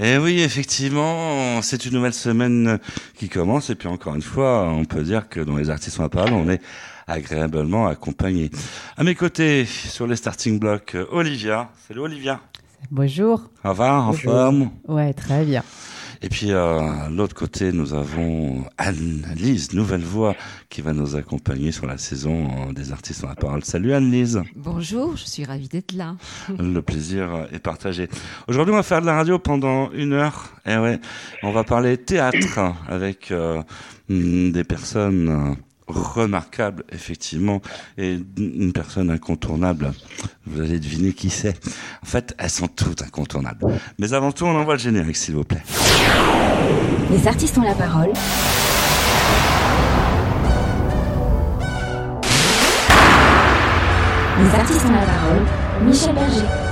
Et eh oui, effectivement, c'est une nouvelle semaine qui commence. Et puis encore une fois, on peut dire que dans les artistes en parole, on est agréablement accompagné. À mes côtés, sur les starting blocks, Olivia. Salut Olivia. Bonjour. Ça va, en forme? Ouais, très bien. Et puis euh, à l'autre côté, nous avons Anne-Lise, nouvelle voix, qui va nous accompagner sur la saison des artistes en la parole. Salut Anne-Lise. Bonjour, je suis ravie d'être là. Le plaisir est partagé. Aujourd'hui, on va faire de la radio pendant une heure. Et eh ouais, on va parler théâtre avec euh, des personnes remarquable, effectivement, et une personne incontournable. Vous allez deviner qui c'est. En fait, elles sont toutes incontournables. Mais avant tout, on envoie le générique, s'il vous plaît. Les artistes ont la parole. Les artistes ont la parole. Michel Berger.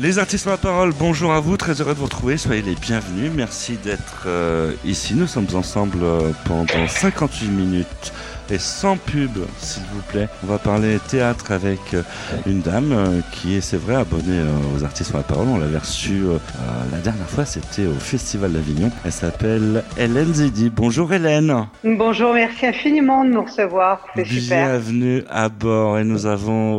Les artistes ont la parole, bonjour à vous, très heureux de vous retrouver, soyez les bienvenus, merci d'être euh, ici, nous sommes ensemble euh, pendant 58 minutes et sans pub, s'il vous plaît. On va parler théâtre avec euh, une dame euh, qui est, c'est vrai, abonnée euh, aux artistes sur la parole. On l'avait reçue la dernière fois, c'était au Festival d'Avignon. Elle s'appelle Hélène Zidi. Bonjour Hélène. Bonjour, merci infiniment de nous recevoir. C'est super. Bienvenue à bord. Et nous avons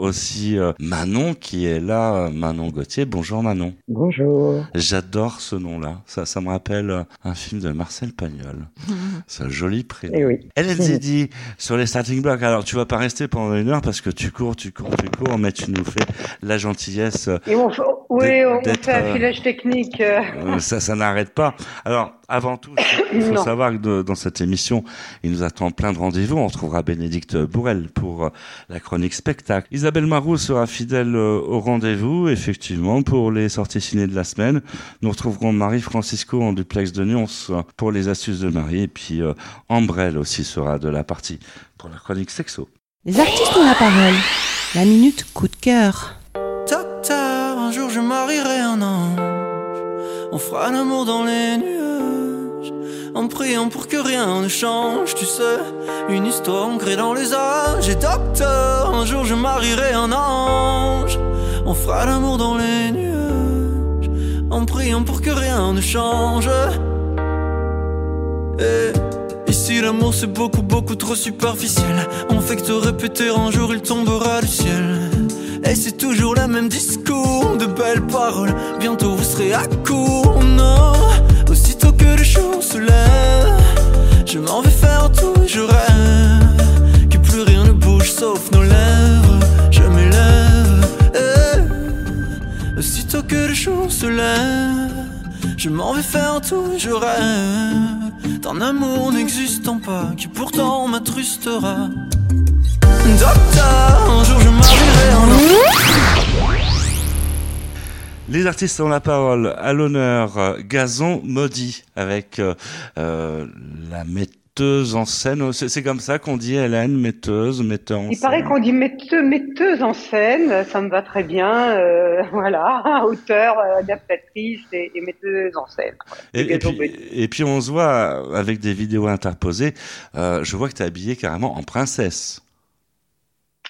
aussi Manon qui est là. Manon Gauthier. Bonjour Manon. Bonjour. J'adore ce nom-là. Ça, ça me rappelle un film de Marcel Pagnol. C'est un joli prénom. Et eh oui. Hélène dit sur les starting blocks. Alors, tu vas pas rester pendant une heure parce que tu cours, tu cours, tu cours, mais tu nous fais la gentillesse. Et on, oui, on fait un euh, filage technique. Euh. Ça, ça n'arrête pas. Alors, avant tout, il faut savoir que dans cette émission, il nous attend plein de rendez-vous. On retrouvera Bénédicte Bourrel pour euh, la chronique spectacle. Isabelle Marou sera fidèle au rendez-vous, effectivement, pour les sorties ciné de la semaine. Nous retrouverons Marie-Francisco en duplex de Nyons pour les astuces de Marie. Et puis, Ambrelle aussi sera de la partie pour la chronique sexo. Les artistes ont la parole. La minute coup de cœur. Docteur, un jour je marierai un ange. On fera l'amour dans les nuages. En priant pour que rien ne change, tu sais. Une histoire ancrée dans les âges. Et docteur, un jour je marierai un ange. On fera l'amour dans les nuages. En priant pour que rien ne change. Et Ici l'amour c'est beaucoup beaucoup trop superficiel On fait que te répéter un jour il tombera du ciel Et c'est toujours le même discours De belles paroles Bientôt vous serez à court Non Aussitôt que le jour se lève Je m'en vais faire tout je rêve Que plus rien ne bouge sauf nos lèvres Je m'élève eh. Aussitôt que le jour se lève je m'en vais faire tout, je rêve d'un amour n'existant pas qui pourtant m'attrustera. Docteur, un jour je m'arriverai en les artistes ont la parole. À l'honneur, Gazon Maudit avec euh, euh la méthode metteuse en scène. C'est comme ça qu'on dit Hélène, metteuse, metteur en scène. Il paraît qu'on dit metteuse, en scène, ça me va très bien. Euh, voilà, auteur, euh, adaptatrice et, metteuse en scène. Et, puis, on se voit avec des vidéos interposées. Euh, je vois que tu es habillée carrément en princesse.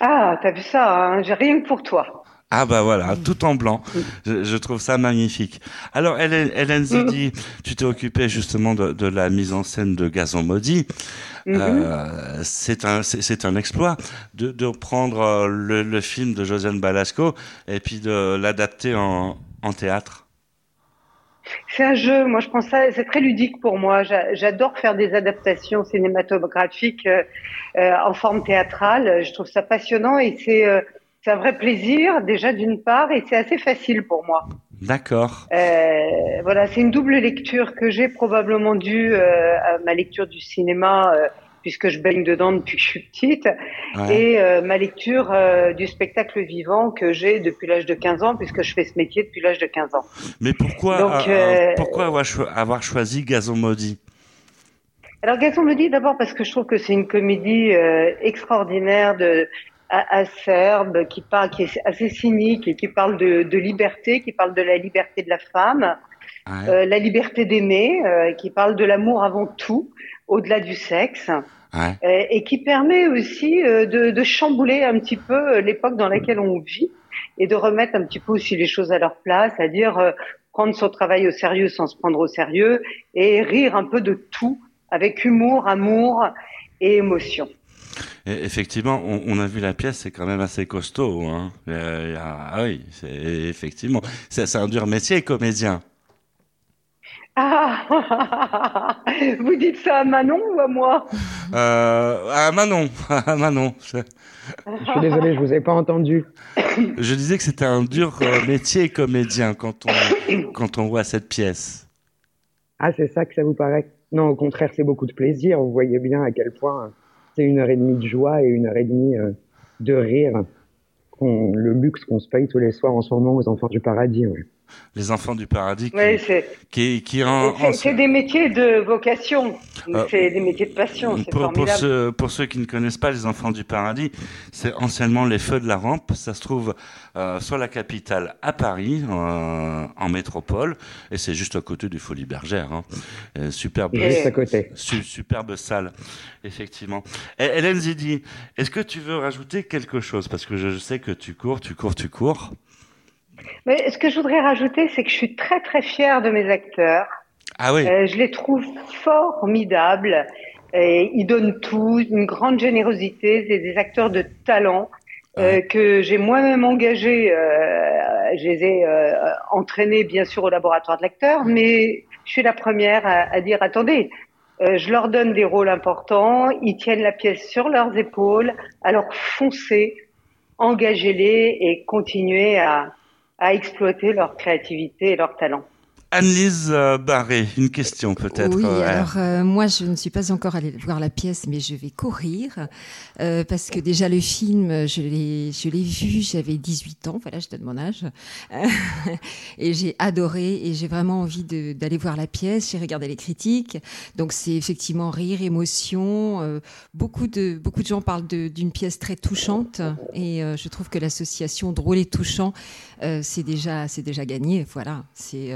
Ah, t'as vu ça, hein j'ai rien que pour toi. Ah bah voilà, tout en blanc. Je, trouve ça magnifique. Alors Hélène, Hélène Zidi, tu t'es occupée justement de, la mise en scène de Gazon Maudit. Mm-hmm. Euh, c'est un c'est un exploit de, de prendre euh, le, film de Josiane Balasco et puis de l'adapter en, en théâtre. C'est un jeu, moi je pense ça, c'est très ludique pour moi. J'adore faire des adaptations cinématographiques euh, en forme théâtrale. Je trouve ça passionnant et c'est c'est un vrai plaisir, déjà d'une part, et c'est assez facile pour moi. D'accord. Euh, voilà, c'est une double lecture que j'ai probablement due euh, à ma lecture du cinéma, euh, puisque je baigne dedans depuis que je suis petite, et ma lecture du spectacle vivant que j'ai depuis l'âge de 15 ans, puisque je fais ce métier depuis l'âge de 15 ans. Mais pourquoi, Donc, pourquoi avoir, avoir choisi Gazon Maudit? Alors Gazon Maudit, d'abord parce que je trouve que c'est une comédie extraordinaire de acerbe, qui parle, qui est assez cynique et qui parle de, de liberté, qui parle de la liberté de la femme, euh, la liberté d'aimer, euh, qui parle de l'amour avant tout, au-delà du sexe. et qui permet aussi de, de, chambouler un petit peu l'époque dans laquelle on vit et de remettre un petit peu aussi les choses à leur place, c'est-à-dire prendre son travail au sérieux sans se prendre au sérieux et rire un peu de tout avec humour, amour et émotion. Effectivement, on, a vu la pièce, c'est quand même assez costaud. Hein. ah oui, c'est, effectivement, c'est, un dur métier, comédien. Ah, vous dites ça à Manon ou à moi? Euh, À Manon, à Manon. Je suis désolé, je vous ai pas entendu. Je disais que c'était un dur euh, métier comédien quand on, quand on voit cette pièce. Ah, c'est ça que ça vous paraît? Non, au contraire, c'est beaucoup de plaisir. Vous voyez bien à quel point c'est une heure et demie de joie et une heure et demie euh, de rire. le luxe qu'on se paye tous les soirs en ce moment aux enfants du paradis. Les enfants du paradis qui, qui, c'est des métiers de vocation. Euh, c'est des métiers de passion pour, pour, ceux, pour ceux qui ne connaissent pas les enfants du paradis c'est anciennement les feux de la rampe. Ça se trouve euh, sur la capitale à Paris euh, en métropole. Et c'est juste à côté du Folie Bergère hein. superbe juste à côté. superbe salle effectivement. Hélène Zidi est-ce que tu veux rajouter quelque chose? Parce que je sais que tu cours tu cours tu cours mais ce que je voudrais rajouter, c'est que je suis très très fière de mes acteurs. Ah oui. Euh, je les trouve formidables. Et ils donnent tout, une grande générosité. C'est des acteurs de talent euh, que j'ai moi-même engagés. Euh, je les ai euh, entraînés bien sûr au laboratoire de l'acteur, mais je suis la première à, à dire attendez. Je leur donne des rôles importants, ils tiennent la pièce sur leurs épaules, alors foncez, engagez-les et continuez à, à exploiter leur créativité et leur talent. Annelise euh, Barré, une question peut-être. Oui, euh, alors euh, moi je ne suis pas encore allée voir la pièce, mais je vais courir parce que déjà le film, je l'ai, je l'ai vu, j'avais 18 ans, voilà, je donne mon âge, et j'ai adoré et j'ai vraiment envie d'aller voir la pièce. J'ai regardé les critiques, donc c'est effectivement rire, émotion. beaucoup de beaucoup de gens parlent d'une pièce très touchante et je trouve que l'association drôle et touchant, c'est déjà c'est déjà gagné. Voilà, c'est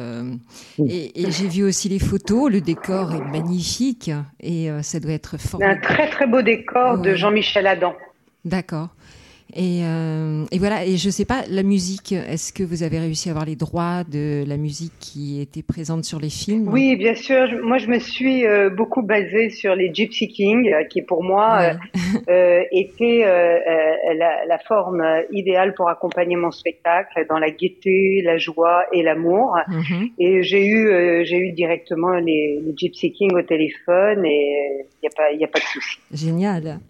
et, j'ai vu aussi les photos, le décor est magnifique et euh, ça doit être formidable. Un très très beau décor de Jean-Michel Adam. D'accord. Et, euh, et, voilà, et je sais pas, la musique, est-ce que vous avez réussi à avoir les droits de la musique qui était présente sur les films Oui, bien sûr. Moi, je me suis euh, beaucoup basée sur les Gypsy Kings, qui pour moi euh, euh était la, la, forme idéale pour accompagner mon spectacle dans la gaieté, la joie et l'amour. Mhm. Et j'ai eu, j'ai eu directement les, les, Gypsy Kings au téléphone et il n'y a, pas, y a pas de souci. Génial.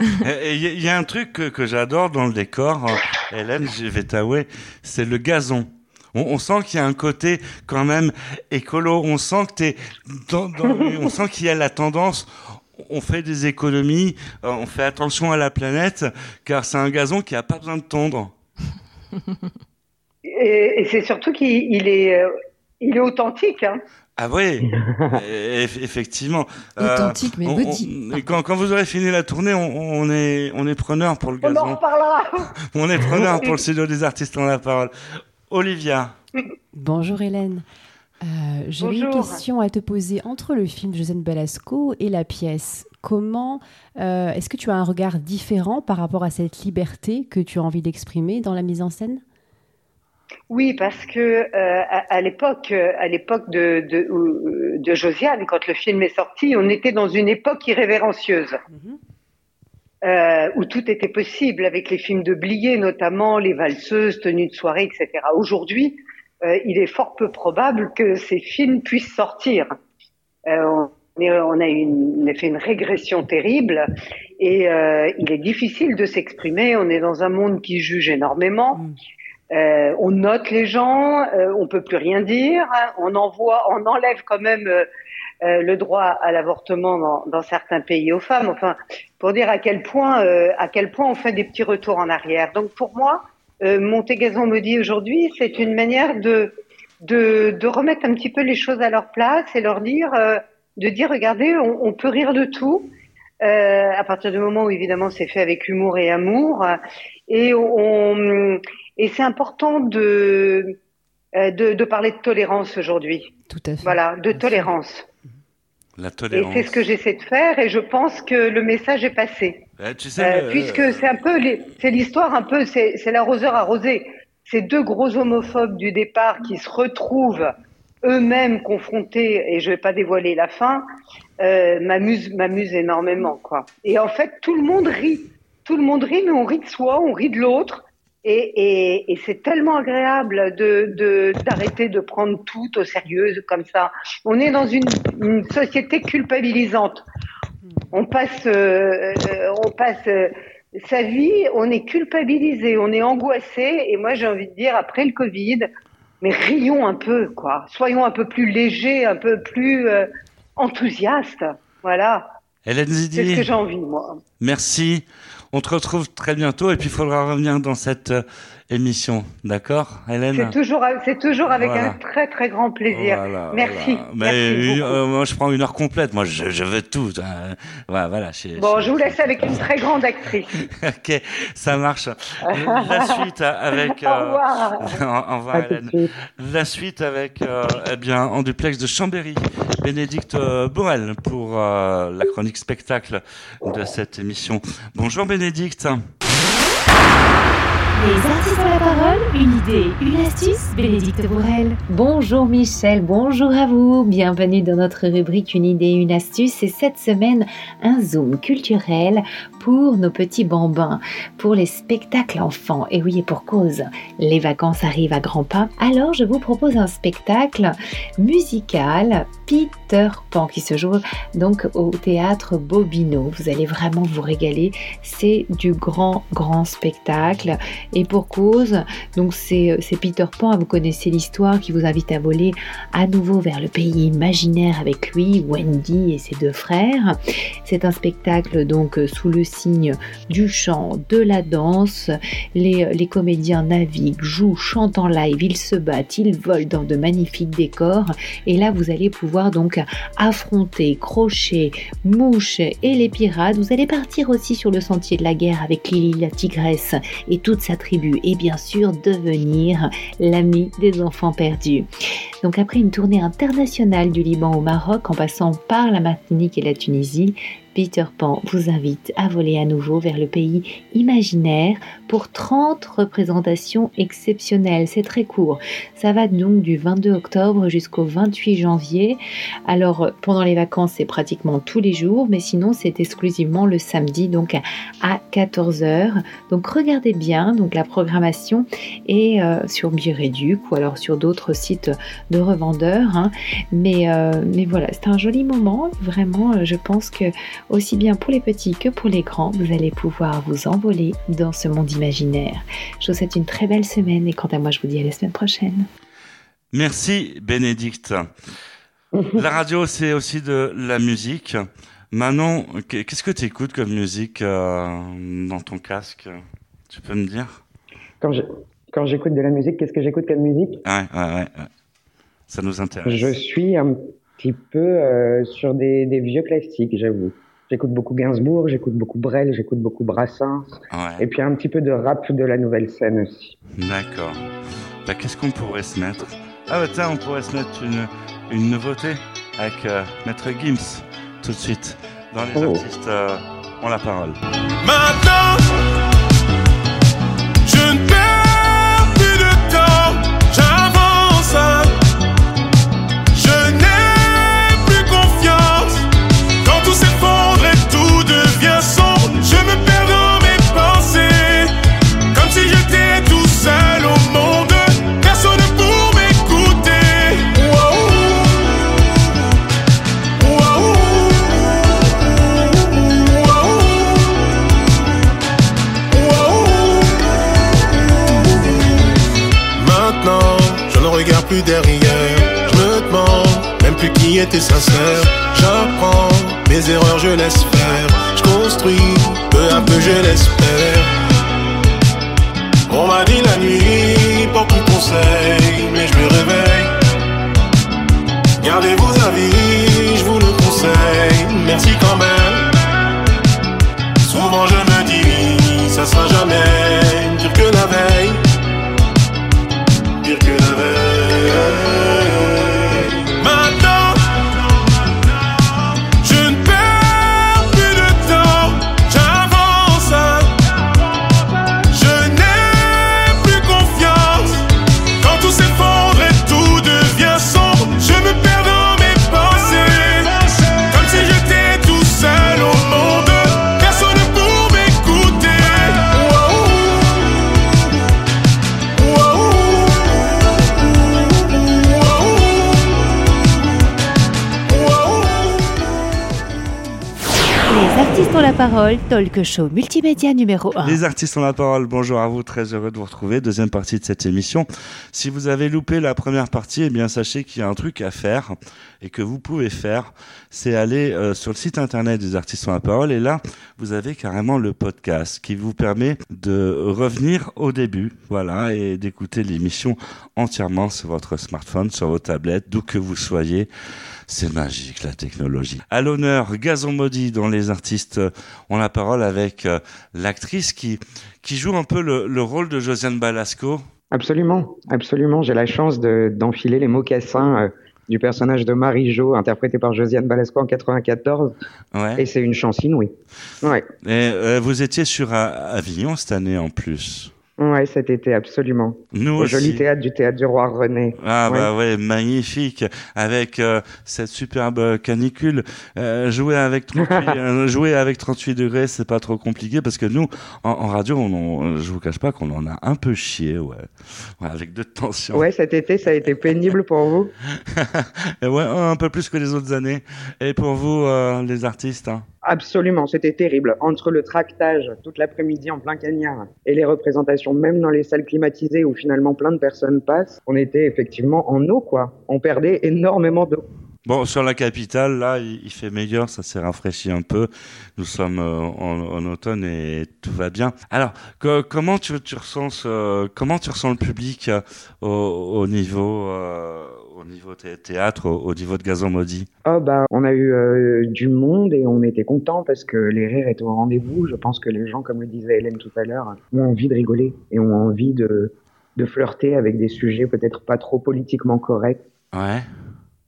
Il y, a un truc que, que j'adore dans le décor décor, je vais t'avouer, c'est le gazon. On, sent qu'il y a un côté quand même écolo. On sent que t'es on sent qu'il y a la tendance. On fait des économies, euh, on fait attention à la planète, car c'est un gazon qui a pas besoin de tondre. Et, c'est surtout qu'il est, euh, il est authentique. Hein. Ah oui, effectivement. Euh, Authentique, mais on, quand, quand, vous aurez fini la tournée, on, est on est preneur pour le gazon. On en reparlera. on est preneur pour le studio des artistes en la parole. Olivia. Bonjour Hélène. Euh, J'ai une question à te poser entre le film de Josène Balasco et la pièce. Comment euh, est-ce que tu as un regard différent par rapport à cette liberté que tu as envie d'exprimer dans la mise en scène? Oui, parce que euh, à, l'époque, à l'époque de, de, de, Josiane, quand le film est sorti, on était dans une époque irrévérencieuse. Mhm. Euh, où tout était possible avec les films de Blier notamment, les valseuses, tenues de soirée, etc. Aujourd'hui, euh, il est fort peu probable que ces films puissent sortir. on, on, a une, fait une régression terrible et il est difficile de s'exprimer. On est dans un monde qui juge énormément. Euh, on note les gens, euh, on peut plus rien dire, on envoie, on enlève quand même euh, euh, le droit à l'avortement dans, dans, certains pays aux femmes. Enfin, pour dire à quel point, à quel point on fait des petits retours en arrière. Donc pour moi, Montegazon me dit aujourd'hui, c'est une manière de, de, de remettre un petit peu les choses à leur place et leur dire, de dire, regardez, on, on peut rire de tout. À partir du moment où évidemment c'est fait avec humour et amour, et on, et c'est important de, euh, de, de, parler de tolérance aujourd'hui. Tout à fait. Voilà, de tolérance. La tolérance. Et c'est ce que j'essaie de faire et je pense que le message est passé. tu sais, puisque c'est un peu, c'est l'histoire un peu, c'est l'arroseur arrosé. Ces deux gros homophobes du départ qui se retrouvent eux-mêmes confrontés, et je vais pas dévoiler la fin, euh, m'amuse m'amuse énormément quoi. Et en fait, tout le monde rit, tout le monde rit, mais on rit de soi, on rit de l'autre, et, et, et c'est tellement agréable de d'arrêter de, prendre tout au sérieux comme ça. On est dans une, une société culpabilisante. On passe, euh, euh on passe. Euh, sa vie, on est culpabilisé, on est angoissé, et moi j'ai envie de dire après le Covid, mais rions un peu, quoi. Soyons un peu plus légers, un peu plus enthousiastes. Voilà. Hélène Zidi. C'est ce que j'ai envie, moi. Merci. On te retrouve très bientôt et puis il faudra revenir dans cette euh, émission, d'accord, Hélène C'est toujours, c'est toujours avec un très très grand plaisir. Merci. Mais euh, moi, je prends une heure complète. Moi, je, je veux tout. Hein. Voilà. voilà bon, je vous laisse avec une très grande actrice. ok, ça marche. La suite avec. Euh... au revoir. au revoir, Hélène. La suite avec, euh, eh bien, en duplex de Chambéry, Bénédicte euh, Borel pour la chronique spectacle de cette émission. Bonjour, Bénédicte. Les artistes ont la parole, une idée, une astuce, Bénédicte Bourrel. Bonjour Michel, bonjour à vous, bienvenue dans notre rubrique Une idée, une astuce et cette semaine un zoom culturel pour nos petits bambins, pour les spectacles enfants. Et oui, et pour cause, les vacances arrivent à grands pas. Alors je vous propose un spectacle musical Peter Pan qui se joue donc au théâtre Bobino. Vous allez vraiment vous régaler. C'est du grand, grand spectacle. Et pour cause, donc c'est Peter Pan, vous connaissez l'histoire, qui vous invite à voler à nouveau vers le pays imaginaire avec lui, Wendy et ses deux frères. C'est un spectacle donc sous le signe du chant, de la danse. Les, les comédiens naviguent, jouent, chantent en live, ils se battent, ils volent dans de magnifiques décors. Et là, vous allez pouvoir donc affronter Crochet, Mouche et les pirates. Vous allez partir aussi sur le sentier de la guerre avec Lily la tigresse et toute sa tribu et bien sûr devenir l'ami des enfants perdus. Donc après une tournée internationale du Liban au Maroc en passant par la Martinique et la Tunisie, Peter Pan vous invite à voler à nouveau vers le pays imaginaire pour 30 représentations exceptionnelles. C'est très court. Ça va donc du 22 octobre jusqu'au 28 janvier. Alors pendant les vacances, c'est pratiquement tous les jours, mais sinon c'est exclusivement le samedi, donc à 14h. Donc regardez bien donc la programmation est euh, sur Bireduc ou alors sur d'autres sites de revendeurs. Hein. Mais, euh, mais voilà, c'est un joli moment. Vraiment, je pense que aussi bien pour les petits que pour les grands, vous allez pouvoir vous envoler dans ce monde imaginaire. Je vous souhaite une très belle semaine et quant à moi, je vous dis à la semaine prochaine. Merci Bénédicte. La radio, c'est aussi de la musique. Manon, qu'est-ce que tu écoutes comme musique euh, dans ton casque Tu peux me dire? Quand j'écoute de la musique, qu'est-ce que j'écoute comme musique? Ouais, ouais, ouais, Ça nous intéresse. Je suis un petit peu euh, sur des, des vieux classiques, j'avoue. J'écoute beaucoup Gainsbourg, j'écoute beaucoup Brel, j'écoute beaucoup Brassens. Et puis un petit peu de rap de la nouvelle scène aussi. D'accord. Bah, Qu'est-ce qu'on pourrait se mettre? Ah bah tiens, on pourrait se mettre une, une nouveauté avec euh, Maître Gims tout de suite. Dans les oh. artistes euh, ont la parole. Maintenant, sincère. J'apprends mes erreurs, je laisse faire. Je construis peu à peu, je l'espère. On m'a dit la nuit, beaucoup de conseils, mais je me réveille. Gardez vos avis, je vous le conseille. Merci quand même. Multimédia numéro 1. Les artistes ont la parole, bonjour à vous, très heureux de vous retrouver. Deuxième partie de cette émission. Si vous avez loupé la première partie, eh bien sachez qu'il y a un truc à faire et que vous pouvez faire, c'est aller euh, sur le site internet des artistes ont la parole et là, vous avez carrément le podcast qui vous permet de revenir au début, voilà, et d'écouter l'émission entièrement sur votre smartphone, sur vos tablettes, d'où que vous soyez. C'est magique la technologie. À l'honneur, Gazon Maudit, dont les artistes ont la parole avec euh, l'actrice qui, qui joue un peu le, rôle de Josiane Balasco. Absolument, absolument. J'ai la chance d'enfiler les mocassins euh, du personnage de Marie-Jo, interprété par Josiane Balasco en 94. Ouais. Et c'est une chance inouïe. Ouais. Et euh, vous étiez sur Avignon cette année en plus. Ouais, cet été, absolument. Nous Au joli théâtre du théâtre du Roi René. Ah bah ouais, magnifique, avec euh, cette superbe canicule. Euh, jouer avec 38, euh, jouer avec 38 degrés, c'est pas trop compliqué parce que nous, en, radio, on, je vous cache pas qu'on en a un peu chié, ouais, ouais avec de tension. Ouais, cet été, ça a été pénible pour vous. ouais, un peu plus que les autres années. Et pour vous, les artistes. Hein Absolument, c'était terrible. Entre le tractage toute l'après-midi en plein cagnard et les représentations, même dans les salles climatisées où finalement plein de personnes passent, on était effectivement en eau, quoi. On perdait énormément d'eau. Bon, sur la capitale, là, il, fait meilleur, ça s'est rafraîchi un peu. Nous sommes euh, en, automne et tout va bien. Alors, comment tu, ressens, comment tu ressens le public euh, au, niveau, euh, au niveau théâtre, au, niveau de Gazon Maudit? Oh bah, On a eu euh, du monde et on était content parce que les rires étaient au rendez-vous. Je pense que les gens, comme le disait Hélène tout à l'heure, ont envie de rigoler et ont envie de, de flirter avec des sujets peut-être pas trop politiquement corrects. Ouais.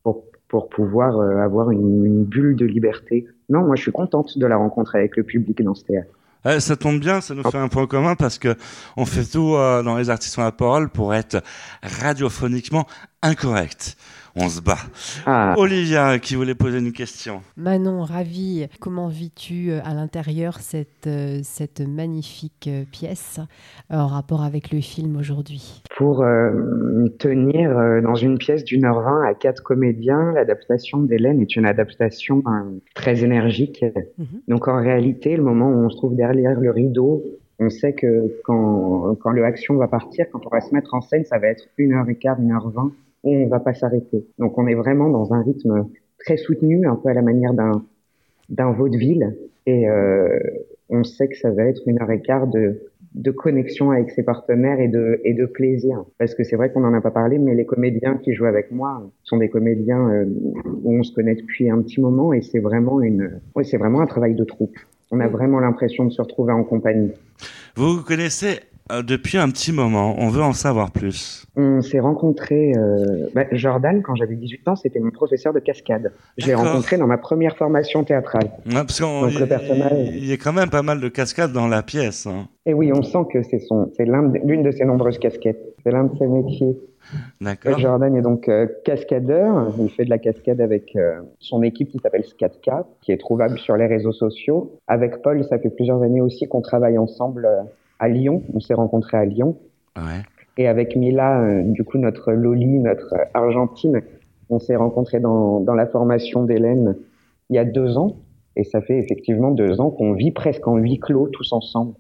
Pour, pour pouvoir euh, avoir une, une bulle de liberté. Non, moi je suis contente de la rencontre avec le public dans ce théâtre. Eh, ça tombe bien, ça nous fait un point commun parce que on fait tout euh, dans les artistes à la parole pour être radiophoniquement incorrect on se bat. Ah. Olivia qui voulait poser une question. Manon, ravi. Comment vis-tu euh, à l'intérieur cette, euh, cette magnifique euh, pièce en rapport avec le film aujourd'hui? Pour tenir dans une pièce d'une heure vingt à quatre comédiens, l'adaptation d'Hélène est une adaptation très énergique. Mhm. Donc en réalité, le moment où on se trouve derrière le rideau, on sait que quand, quand le action va partir, quand on va se mettre en scène, ça va être une heure et quart, une heure vingt on va pas s'arrêter. Donc on est vraiment dans un rythme très soutenu, un peu à la manière d'un d'un vaudeville, et euh, on sait que ça va être une heure et quart de de connexion avec ses partenaires et de et de plaisir. Parce que c'est vrai qu'on en a pas parlé, mais les comédiens qui jouent avec moi sont des comédiens euh, où on se connaît depuis un petit moment, et c'est vraiment une, ouais, c'est vraiment un travail de troupe. On a vraiment l'impression de se retrouver en compagnie. Vous connaissez depuis un petit moment. On veut en savoir plus. On s'est rencontré. Euh, bah, Jordan, quand j'avais 18 ans, c'était mon professeur de cascade. J'ai rencontré dans ma première formation théâtrale. parce Donc, le personnage... il y a quand même pas mal de cascades dans la pièce. Hein. Et oui, on sent que c'est son, c'est l'une de ses nombreuses casquettes. C'est l'un de ses métiers. D'accord. Jordan est donc euh, cascadeur. Il fait de la cascade avec son équipe qui s'appelle Skatka, qui est trouvable sur les réseaux sociaux. Avec Paul, ça fait plusieurs années aussi qu'on travaille ensemble à Lyon. On s'est rencontrés à Lyon. Ouais. Et avec Mila, euh, du coup, notre Loli, notre Argentine, on s'est rencontrés dans, dans la formation d'Hélène il y a deux ans. Et ça fait effectivement deux ans qu'on vit presque en huis clos tous ensemble.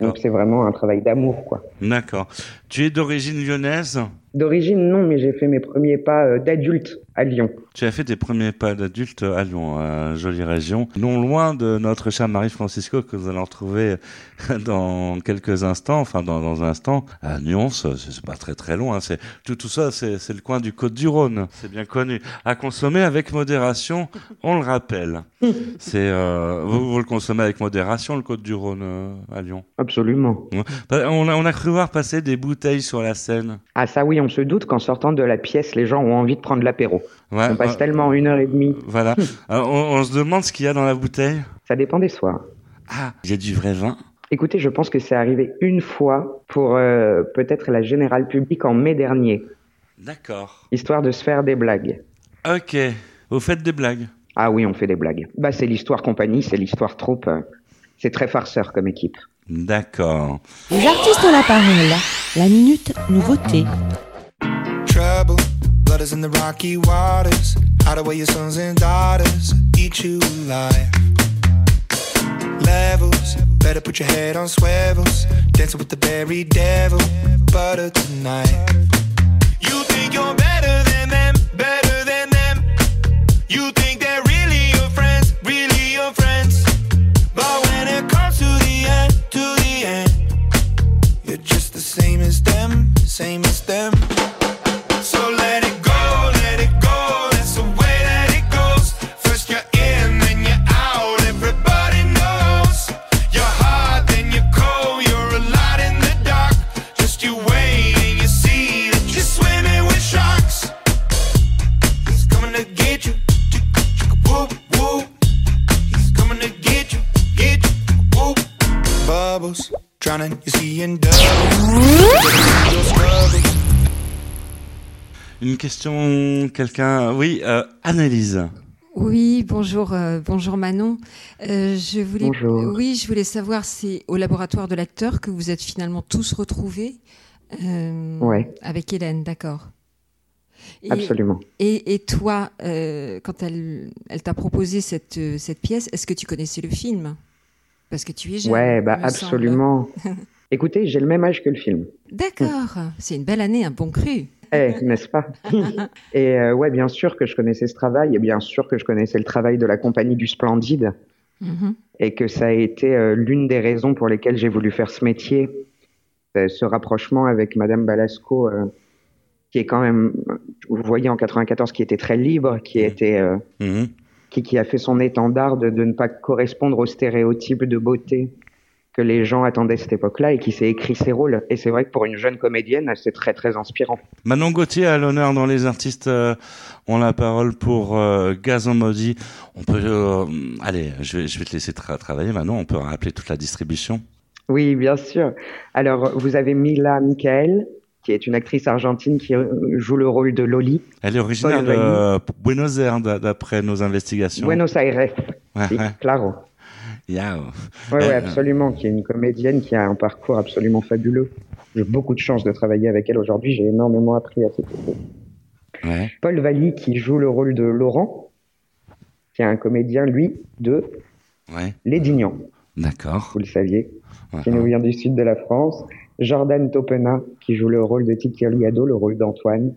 Donc c'est vraiment un travail d'amour, quoi. D'accord. Tu es d'origine lyonnaise? D'origine, non, mais j'ai fait mes premiers pas euh, d'adulte à Lyon. Tu as fait tes premiers pas d'adulte à Lyon, à jolie région, non loin de notre cher Marie-Francisco que vous allez retrouver dans quelques instants, enfin dans, dans un instant, à Nyons, c'est pas très très loin, c'est tout, tout ça, c'est le coin du Côte-du-Rhône, c'est bien connu. À consommer avec modération, on le rappelle. c'est euh, vous, vous, le consommez avec modération, le Côte-du-Rhône euh, à Lyon? Absolument. Bah, on a, on a cru voir passer des bouteilles sur la scène. Ah ça oui, on se doute qu'en sortant de la pièce, les gens ont envie de prendre l'apéro. On passe tellement une heure et demie. Voilà. on, se demande ce qu'il y a dans la bouteille. Ça dépend des soirs. Ah, il y a du vrai vin. Écoutez, je pense que c'est arrivé une fois pour euh, peut-être la générale publique en mai dernier. D'accord. Histoire de se faire des blagues. Ok. Vous faites des blagues Ah oui, on fait des blagues. Bah, c'est l'histoire compagnie, c'est l'histoire troupe. C'est très farceur comme équipe. D'accord. Les artistes ont la parole. La minute nouveauté. Trouble, in the rocky waters. Hide away your sons and daughters, eat you alive. levels. Better put your head on swivels. Dancing with the very devil. Butter tonight. You think you're better than them, better than them. You think question, quelqu'un Oui, euh, Annelise. Oui, bonjour, euh, bonjour Manon. Euh, je voulais, Bonjour. oui, je voulais savoir, c'est au laboratoire de l'acteur que vous êtes finalement tous retrouvés euh, Ouais. avec Hélène, d'accord. Et- Absolument. Et, et toi, euh, quand elle, elle t'a proposé cette, cette pièce, est-ce que tu connaissais le film? Parce que tu es jeune. Ouais, bah absolument. Écoutez, j'ai le même âge que le film. D'accord, c'est une belle année, un bon cru. Eh, n'est-ce pas? Et euh, ouais, bien sûr que je connaissais ce travail, et bien sûr que je connaissais le travail de la compagnie du Splendide, Mhm. et que ça a été euh, l'une des raisons pour lesquelles j'ai voulu faire ce métier, Euh, ce rapprochement avec Madame Balasco, euh, qui est quand même, vous voyez en 94, qui était très libre, qui était, euh, Mhm. qui, qui a fait son étendard de, de ne pas correspondre aux stéréotypes de beauté que les gens attendaient cette époque-là, et qui s'est écrit ses rôles. Et c'est vrai que pour une jeune comédienne, c'est très très inspirant. Manon Gauthier à l'honneur dans les artistes euh, ont la parole pour euh, Gazon Maudit. On peut, euh, allez, je vais, je vais te laisser tra- travailler. Manon, on peut rappeler toute la distribution. Oui, bien sûr. Alors, vous avez Mila Michael, qui est une actrice argentine qui euh, joue le rôle de Loli. Elle est originaire de Buenos Aires, d'a- d'après nos investigations. Buenos Aires. Ouais, Sí, ouais. claro. Yao. Ouais, ouais, Euh, absolument. Qui est une comédienne qui a un parcours absolument fabuleux. J'ai beaucoup de chance de travailler avec elle aujourd'hui. J'ai énormément appris à cette. Ouais. Paul Valli, qui joue le rôle de Laurent, qui est un comédien, lui, de Ouais. Lédignan, D'accord. vous le saviez, Ouais. qui nous vient du sud de la France. Jordan Topena, qui joue le rôle de Titi le rôle d'Antoine,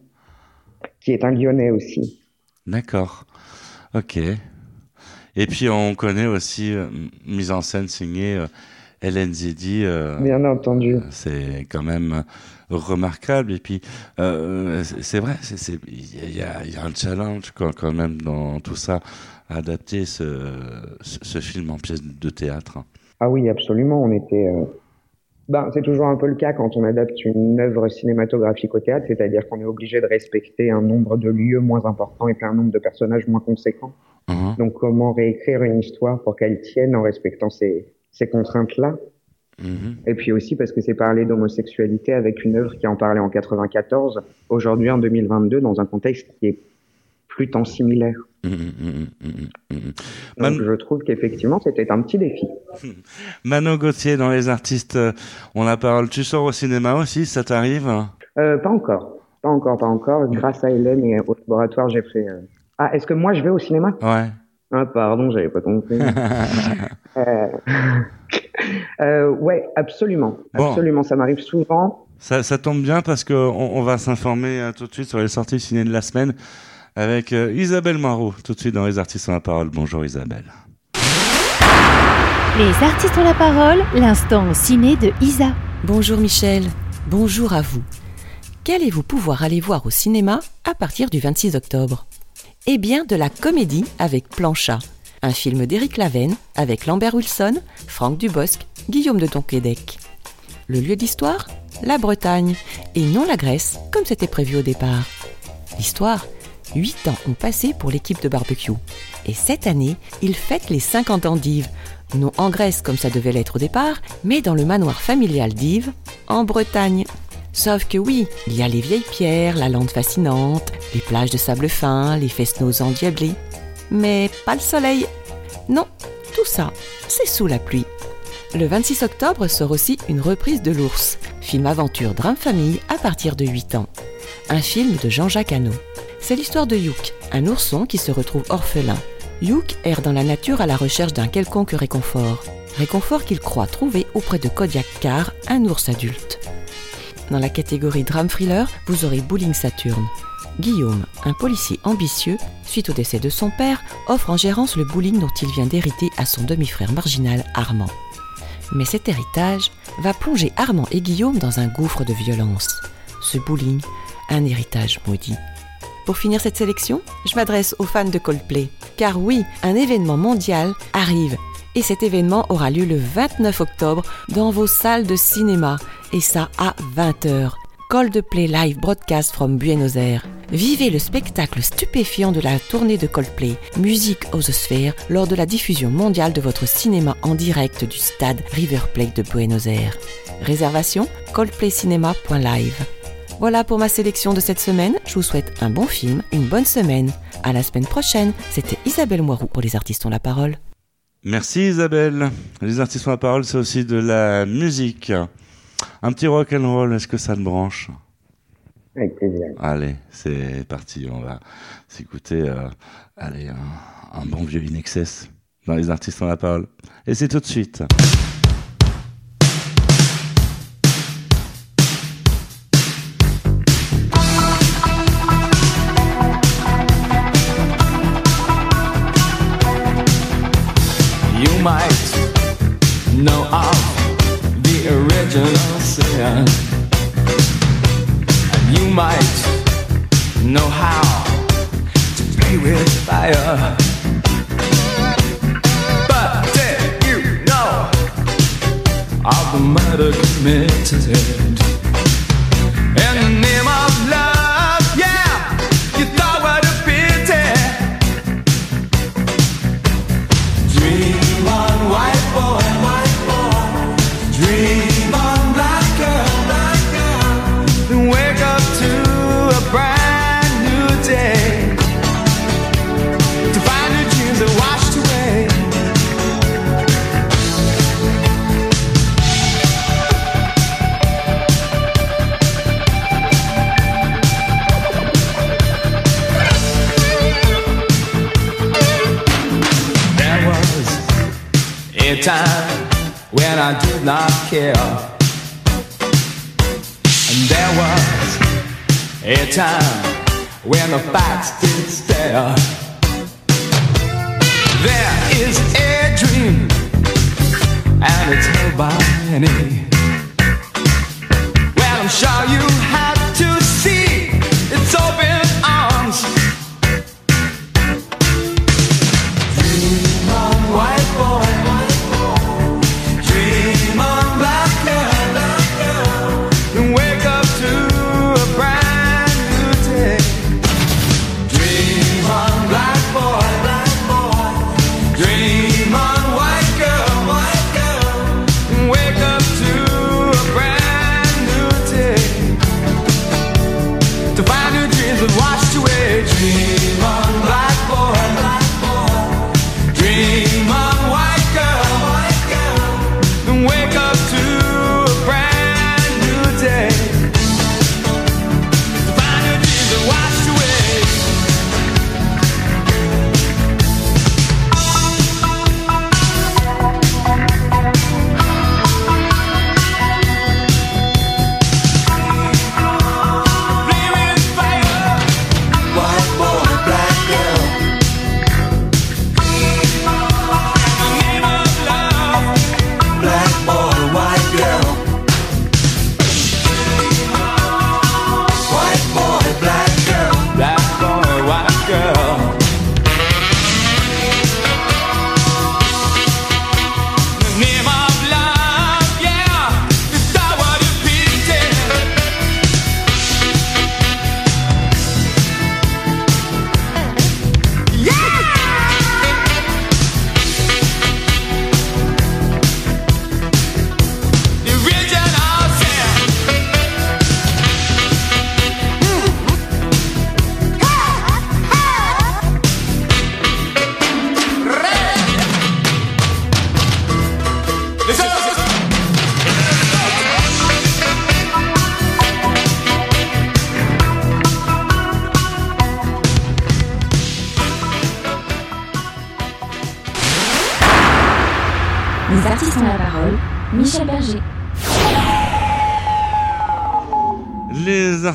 qui est un Lyonnais aussi. D'accord. Ok. Et puis on connaît aussi euh, mise en scène signée euh, Hélène Zidi. euh, Bien entendu. c'est quand même remarquable. Et puis euh, c'est vrai, il y y a un challenge quand, quand même dans tout ça, adapter ce, ce, ce film en pièce de théâtre. Ah oui, absolument. On était. Ben, c'est toujours un peu le cas quand on adapte une œuvre cinématographique au théâtre, c'est-à-dire qu'on est obligé de respecter un nombre de lieux moins important et puis un nombre de personnages moins conséquent. Mhm. Donc, comment réécrire une histoire pour qu'elle tienne en respectant ces, ces contraintes-là? Mhm. Et puis aussi parce que c'est parler d'homosexualité avec une œuvre qui en parlait en 94, aujourd'hui en 2022, dans un contexte qui est plus tant similaire. Mhm. Donc, Man- je trouve qu'effectivement, c'était un petit défi. Manon Gauthier dans les artistes euh, ont la parole. Tu sors au cinéma aussi, ça t'arrive Euh, pas encore. Pas encore, pas encore. Grâce à Hélène et au laboratoire, j'ai fait. euh, Ah, est-ce que moi je vais au cinéma? Ouais. Ah, pardon, j'avais pas compris. euh... ouais, absolument. Bon. Absolument, ça m'arrive souvent. Ça, ça tombe bien parce que on, on va s'informer tout de suite sur les sorties ciné de la semaine avec euh, Isabelle Marot, tout de suite dans les artistes ont la parole. Bonjour Isabelle. Les artistes ont la parole, l'instant ciné de Isa. Bonjour Michel, bonjour à vous. Qu'allez-vous pouvoir aller voir au cinéma à partir du 26 octobre? Eh bien, de la comédie avec Planchat, un film d'Éric Lavenne avec Lambert Wilson, Franck Dubosc, Guillaume de Tonquédec. Le lieu d'histoire? La Bretagne, et non la Grèce, comme c'était prévu au départ. L'histoire Huit ans ont passé pour l'équipe de barbecue. Et cette année, ils fêtent les 50 ans d'Yves. Non en Grèce comme ça devait l'être au départ, mais dans le manoir familial d'Yves, en Bretagne. Sauf que oui, il y a les vieilles pierres, la lande fascinante, les plages de sable fin, les fest-noz endiablés. Mais pas le soleil. Non, tout ça, c'est sous la pluie. Le 26 octobre sort aussi une reprise de L'Ours, film aventure drame famille à partir de 8 ans. Un film de Jean-Jacques Hano. C'est l'histoire de Youk, un ourson qui se retrouve orphelin. Youk erre dans la nature à la recherche d'un quelconque réconfort. réconfort qu'il croit trouver auprès de Kodiak Carr, un ours adulte. Dans la catégorie drame thriller, vous aurez Bowling Saturne. Guillaume, un policier ambitieux, suite au décès de son père, offre en gérance le bowling dont il vient d'hériter à son demi-frère marginal Armand. Mais cet héritage va plonger Armand et Guillaume dans un gouffre de violence. Ce bowling, un héritage maudit. Pour finir cette sélection, je m'adresse aux fans de Coldplay. Car oui, un événement mondial arrive. Et cet événement aura lieu le 29 octobre dans vos salles de cinéma. Et ça à 20h. Coldplay Live Broadcast from Buenos Aires. Vivez le spectacle stupéfiant de la tournée de Coldplay, Music of the Sphere, lors de la diffusion mondiale de votre cinéma en direct du stade River Plate de Buenos Aires. Réservation coldplaycinema.live. Voilà pour ma sélection de cette semaine. Je vous souhaite un bon film, une bonne semaine. À la semaine prochaine. C'était Isabelle Moirou pour Les Artistes ont la parole. Merci Isabelle. Les Artistes ont la parole, c'est aussi de la musique. Un petit rock and roll, est-ce que ça te branche? Avec plaisir. Allez, c'est parti. On va s'écouter euh, allez, un, un, bon vieux In Excess dans Les Artistes ont la parole. Et c'est tout de suite. Know how to play with fire. But did you know of the murder committed time when I did not care. And there was a time when the facts did stare. There is a dream, and it's held by many. Well, I'm sure you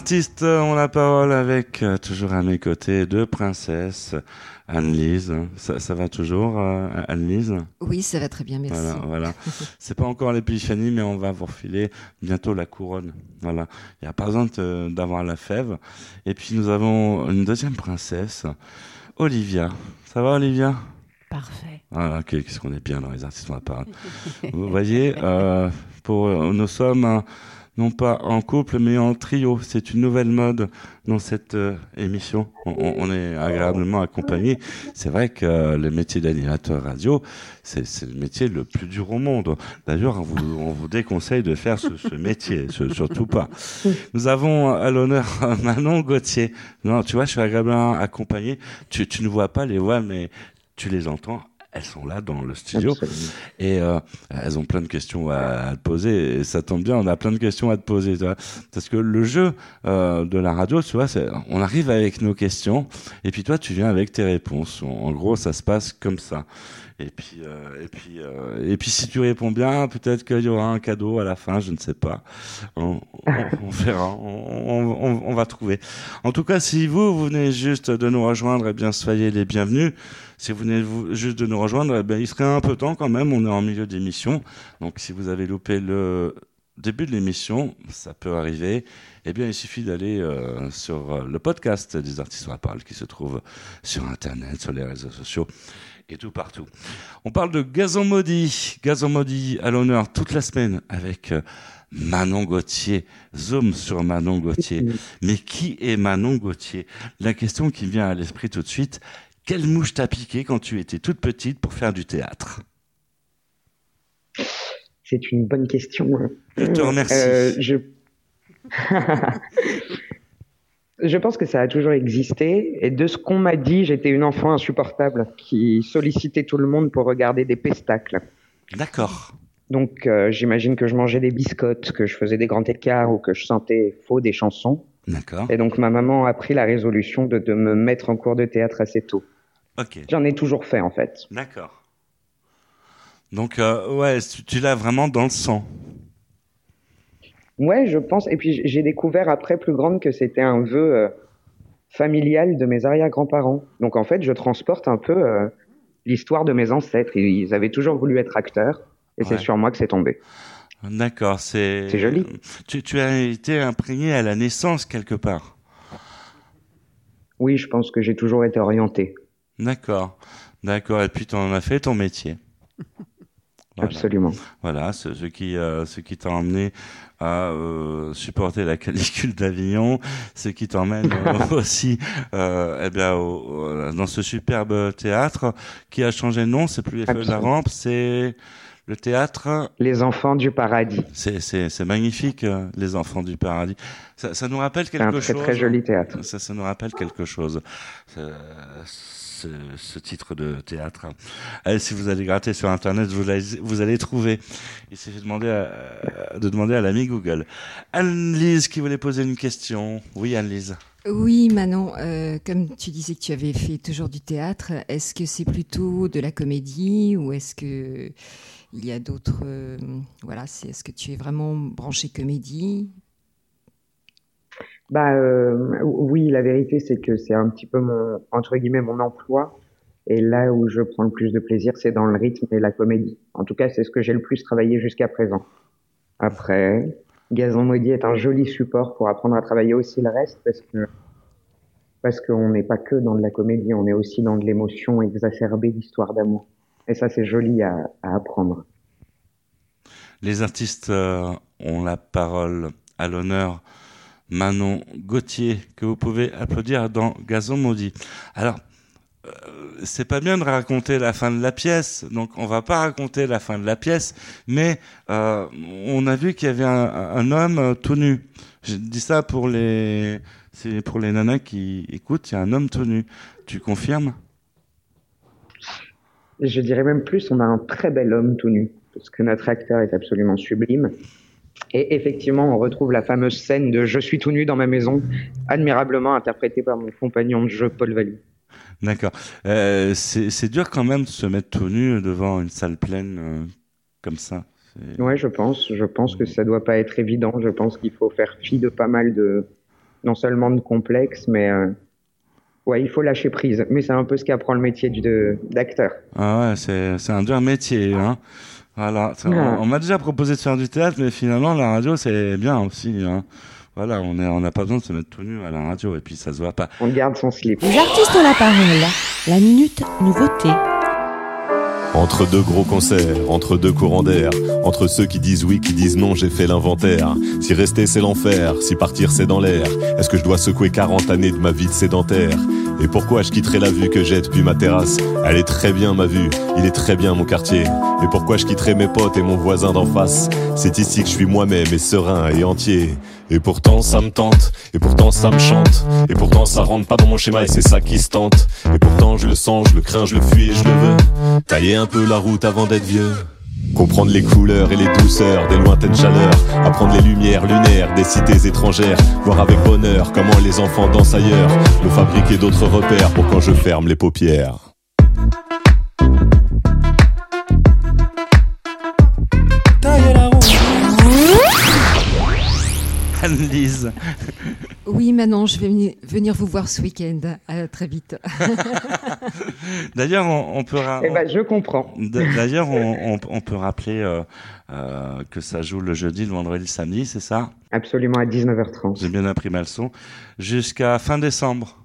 artistes ont la parole avec euh, toujours à mes côtés deux princesses. Anne-Lise, ça, ça, va toujours, euh, Anne-Lise? Oui, ça va très bien, merci. Voilà, voilà. c'est pas encore l'épiphanie, mais on va vous refiler bientôt la couronne. Voilà, il n'y a pas besoin d'avoir la fève. Et puis nous avons une deuxième princesse, Olivia. Ça va, Olivia? Parfait. Voilà, qu'est-ce qu'on est bien dans les artistes on la parole. vous voyez, euh, pour, nous sommes non pas en couple, mais en trio. C'est une nouvelle mode dans cette euh, émission. On, est agréablement accompagné. C'est vrai que euh, le métier d'animateur radio, c'est le métier le plus dur au monde. D'ailleurs, on vous, on vous déconseille de faire ce, métier, surtout pas. Nous avons à l'honneur Manon Gauthier. Non, tu vois, je suis agréablement accompagné. Tu ne vois pas les voix, mais tu les entends elles sont là dans le studio. Et euh, elles ont plein de questions à, te poser. Et ça tombe bien on a plein de questions à te poser tu vois. Parce que le jeu euh, de la radio tu vois on arrive avec nos questions. Et puis toi tu viens avec tes réponses. En gros ça se passe comme ça et puis, euh, et puis, euh, et puis, si tu réponds bien, peut-être qu'il y aura un cadeau à la fin. Je ne sais pas. On, on, verra. On, on, va trouver. En tout cas, si vous, vous venez juste de nous rejoindre, eh bien, soyez les bienvenus. Si vous venez juste de nous rejoindre, eh bien, il serait un peu temps quand même. On est en milieu d'émission. Donc, si vous avez loupé le début de l'émission, ça peut arriver. Eh bien, il suffit d'aller euh, sur le podcast des artistes à parle qui se trouve sur Internet, sur les réseaux sociaux et tout partout. On parle de Gazon Maudit. Gazon Maudit à l'honneur toute la semaine avec euh, Manon Gauthier. Zoom sur Manon Gauthier. Mais qui est Manon Gauthier? La question qui vient à l'esprit tout de suite, quelle mouche t'a piqué quand tu étais toute petite pour faire du théâtre? C'est une bonne question. Je te remercie. Euh, je... Je pense que ça a toujours existé. Et de ce qu'on m'a dit, j'étais une enfant insupportable qui sollicitait tout le monde pour regarder des pestacles. D'accord. Donc euh, j'imagine que je mangeais des biscottes, que je faisais des grands écarts ou que je sentais faux des chansons. D'accord. Et donc ma maman a pris la résolution de, de me mettre en cours de théâtre assez tôt. Ok. J'en ai toujours fait en fait. D'accord. Donc euh, ouais, tu, tu l'as vraiment dans le sang. Ouais, je pense. Et puis j'ai découvert après plus grande que c'était un vœu euh, familial de mes arrière-grands-parents. Donc en fait, je transporte un peu euh, l'histoire de mes ancêtres. Ils avaient toujours voulu être acteurs, et ouais. c'est sur moi que c'est tombé. D'accord, c'est. C'est joli. Tu, tu, as été imprégné à la naissance quelque part. Oui, je pense que j'ai toujours été orienté. D'accord, d'accord. Et puis tu en as fait ton métier. Voilà. Absolument. Voilà, ce, ce qui, euh, ce qui t'a emmené à euh, supporter la canicule d'Avignon, ce qui t'emmène aussi, euh, eh bien, au, dans ce superbe théâtre qui a changé de nom. C'est plus les Feux de la Rampe, c'est le théâtre. Les Enfants du Paradis. C'est magnifique, les Enfants du Paradis. Ça, ça nous rappelle quelque un chose. C'est un très très joli théâtre. Ça, ça nous rappelle quelque chose. Ce, titre de théâtre. Allez, si vous allez gratter sur Internet, vous allez, trouver. Il suffit de demander à, de demander à l'ami Google. Anne-Lise qui voulait poser une question. Oui, Anne-Lise. Oui, Manon, euh, comme tu disais que tu avais fait toujours du théâtre, est-ce que c'est plutôt de la comédie ou est-ce que il y a d'autres... Euh, voilà, est-ce que tu es vraiment branché comédie? Bah euh, oui, la vérité c'est que c'est un petit peu mon entre guillemets mon emploi et là où je prends le plus de plaisir c'est dans le rythme et la comédie. En tout cas, c'est ce que j'ai le plus travaillé jusqu'à présent. Après, Gazon Maudit est un joli support pour apprendre à travailler aussi le reste parce que parce qu'on n'est pas que dans de la comédie, on est aussi dans de l'émotion exacerbée d'histoire d'amour. Et ça c'est joli à, à, apprendre. Les artistes euh, ont la parole à l'honneur Manon Gauthier, que vous pouvez applaudir dans Gazon Maudit. Alors, euh, c'est pas bien de raconter la fin de la pièce, donc on va pas raconter la fin de la pièce, mais euh, on a vu qu'il y avait un, homme euh, tout nu. Je dis ça pour les, c'est pour les nanas qui écoutent, il y a un homme tout nu. Tu confirmes? Je dirais même plus, on a un très bel homme tout nu, parce que notre acteur est absolument sublime. Et effectivement, on retrouve la fameuse scène de Je suis tout nu dans ma maison, admirablement interprétée par mon compagnon de jeu, Paul Valli. D'accord. Euh, c'est dur quand même de se mettre tout nu devant une salle pleine euh, comme ça. Ouais, je pense. Je pense que ça doit pas être évident. Je pense qu'il faut faire fi de pas mal de, non seulement de complexes, mais euh, ouais, il faut lâcher prise. Mais c'est un peu ce qu'apprend le métier d'acteur. Ah ouais, c'est un dur métier, hein. Voilà. On, m'a déjà proposé de faire du théâtre, mais finalement la radio c'est bien aussi. Hein. Voilà, on n'a on pas besoin de se mettre tout nu à la radio et puis ça se voit pas. On garde son slip. Les artistes ont la parole. La minute nouveauté. Entre deux gros concerts, entre deux courants d'air, entre ceux qui disent oui, qui disent non, j'ai fait l'inventaire. Si rester c'est l'enfer, si partir c'est dans l'air, est-ce que je dois secouer 40 années de ma vie de sédentaire? Et pourquoi je quitterai la vue que j'ai depuis ma terrasse? Elle est très bien ma vue, il est très bien mon quartier. Et pourquoi je quitterai mes potes et mon voisin d'en face? C'est ici que je suis moi-même et serein et entier. Et pourtant ça me tente, et pourtant ça me chante, et pourtant ça rentre pas dans mon schéma et c'est ça qui se tente. Et pourtant je le sens, je le crains, je le fuis et je le veux. Tailler un peu la route avant d'être vieux. Comprendre les couleurs et les douceurs des lointaines chaleurs, apprendre les lumières lunaires des cités étrangères, voir avec bonheur comment les enfants dansent ailleurs, me fabriquer d'autres repères pour quand je ferme les paupières. Anne-Lise. Oui, maintenant, je vais venir vous voir ce week-end. très vite. D'ailleurs, on, peut. Eh ben, je comprends. D'ailleurs, on, peut rappeler euh, euh, que ça joue le jeudi, le vendredi, le samedi, c'est ça? Absolument, à 19h30. J'ai bien appris ma leçon. Jusqu'à fin décembre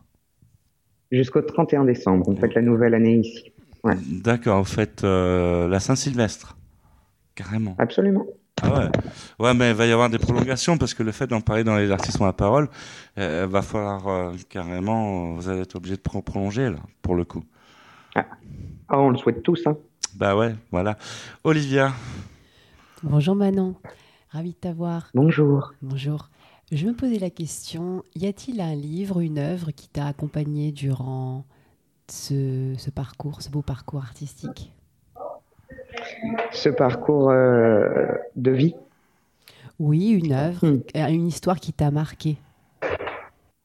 Jusqu'au 31 décembre. On fête la nouvelle année ici. D'accord, vous faites euh, la Saint-Sylvestre. Carrément. Absolument. Ah ouais. ouais, mais il va y avoir des prolongations parce que le fait d'en parler dans les artistes ont la parole, euh, va falloir euh, carrément, vous allez être obligé de prolonger là, pour le coup. Ah. ah. on le souhaite tous, hein. Bah ouais, voilà. Olivia. Bonjour Manon, ravi de t'avoir. Bonjour. Bonjour. Je me posais la question, y a-t-il un livre, une œuvre qui t'a accompagné durant ce, ce parcours, ce beau parcours artistique? Ce parcours euh, de vie Oui, une œuvre, hmm. euh, une histoire qui t'a marqué.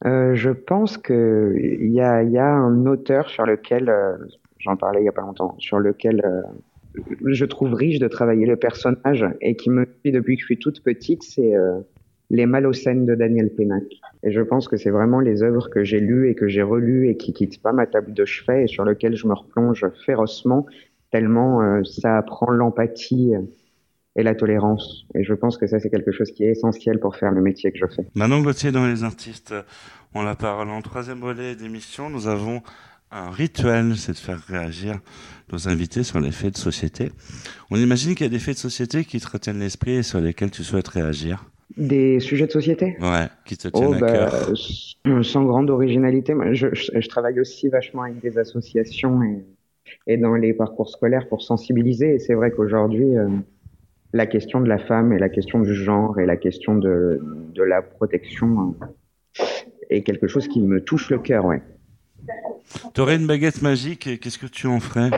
Euh, je pense qu'il y a, y a un auteur sur lequel, j'en parlais il n'y a pas longtemps, sur lequel je trouve riche de travailler le personnage et qui me suit depuis que je suis toute petite, c'est Les Malocènes de Daniel Pénac. Et je pense que c'est vraiment les œuvres que j'ai lues et que j'ai relues et qui quittent pas ma table de chevet et sur lesquelles je me replonge férocement tellement euh, ça apprend l'empathie et la tolérance. Et je pense que ça, c'est quelque chose qui est essentiel pour faire le métier que je fais. Manon Gauthier, dans Les Artistes, on la parole en troisième volet d'émission. Nous avons un rituel, c'est de faire réagir nos invités sur les faits de société. On imagine qu'il y a des faits de société qui te retiennent l'esprit et sur lesquels tu souhaites réagir. Des sujets de société? Ouais, qui te tiennent oh, à bah, cœur. Sans grande originalité. Je, je, je, travaille aussi vachement avec des associations et et dans les parcours scolaires pour sensibiliser. Et c'est vrai qu'aujourd'hui, euh, la question de la femme et la question du genre et la question de, de la protection euh, est quelque chose qui me touche le cœur, ouais. Tu aurais une baguette magique, qu'est-ce que tu en ferais?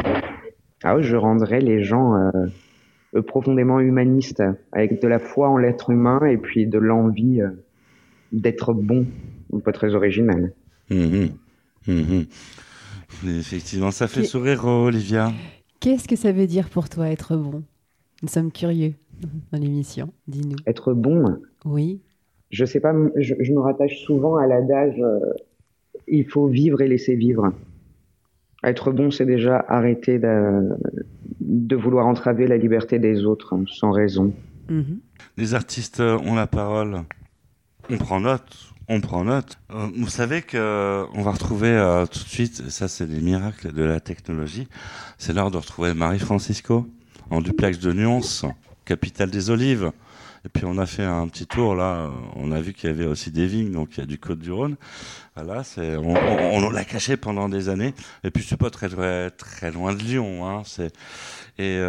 Ah, Je rendrais les gens euh, profondément humanistes, avec de la foi en l'être humain et puis de l'envie d'être bon, pas très original. Mmh mmh Effectivement, ça fait sourire, Olivia. Qu'est-ce que ça veut dire pour toi être bon? Nous sommes curieux dans l'émission. Dis-nous. Être bon? Oui. Je sais pas, je, me rattache souvent à l'adage euh, il faut vivre et laisser vivre. Être bon, c'est déjà arrêter de, de, vouloir entraver la liberté des autres sans raison. Mhm. Les artistes ont la parole. On prend note on prend note. Euh, vous savez que euh, on va retrouver euh, tout de suite, ça c'est des miracles de la technologie, c'est l'heure de retrouver Marie-Francisco en duplex de Nyons, capitale des olives. Et puis on a fait un petit tour là, on a vu qu'il y avait aussi des vignes, donc il y a du Côte du Rhône. Voilà, c'est on, l'a caché pendant des années. Et puis c'est pas très très loin de Lyon, hein. C'est et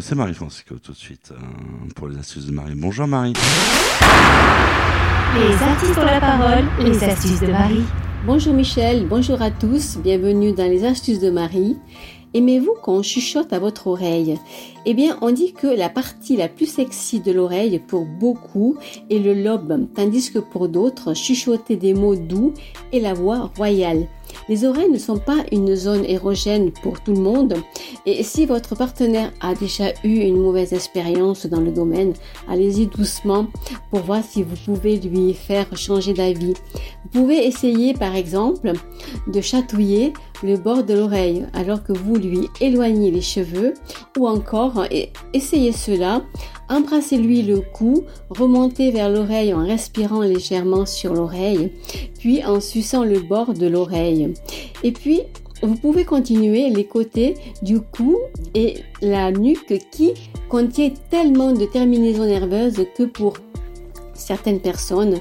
c'est Marie Francisco tout de suite pour les astuces de Marie. Bonjour Marie. Les artistes ont la parole, les astuces de Marie. Bonjour Michel, bonjour à tous, bienvenue dans les astuces de Marie. Aimez-vous quand on chuchote à votre oreille? Eh bien, on dit que la partie la plus sexy de l'oreille pour beaucoup est le lobe, tandis que pour d'autres, chuchoter des mots doux est la voix royale. Les oreilles ne sont pas une zone érogène pour tout le monde et si votre partenaire a déjà eu une mauvaise expérience dans le domaine, allez-y doucement pour voir si vous pouvez lui faire changer d'avis. Vous pouvez essayer par exemple de chatouiller le bord de l'oreille alors que vous lui éloignez les cheveux ou encore essayez cela Embrassez-lui le cou, remontez vers l'oreille en respirant légèrement sur l'oreille, puis en suçant le bord de l'oreille. Et puis, vous pouvez continuer les côtés du cou et la nuque qui contient tellement de terminaisons nerveuses que pour certaines personnes,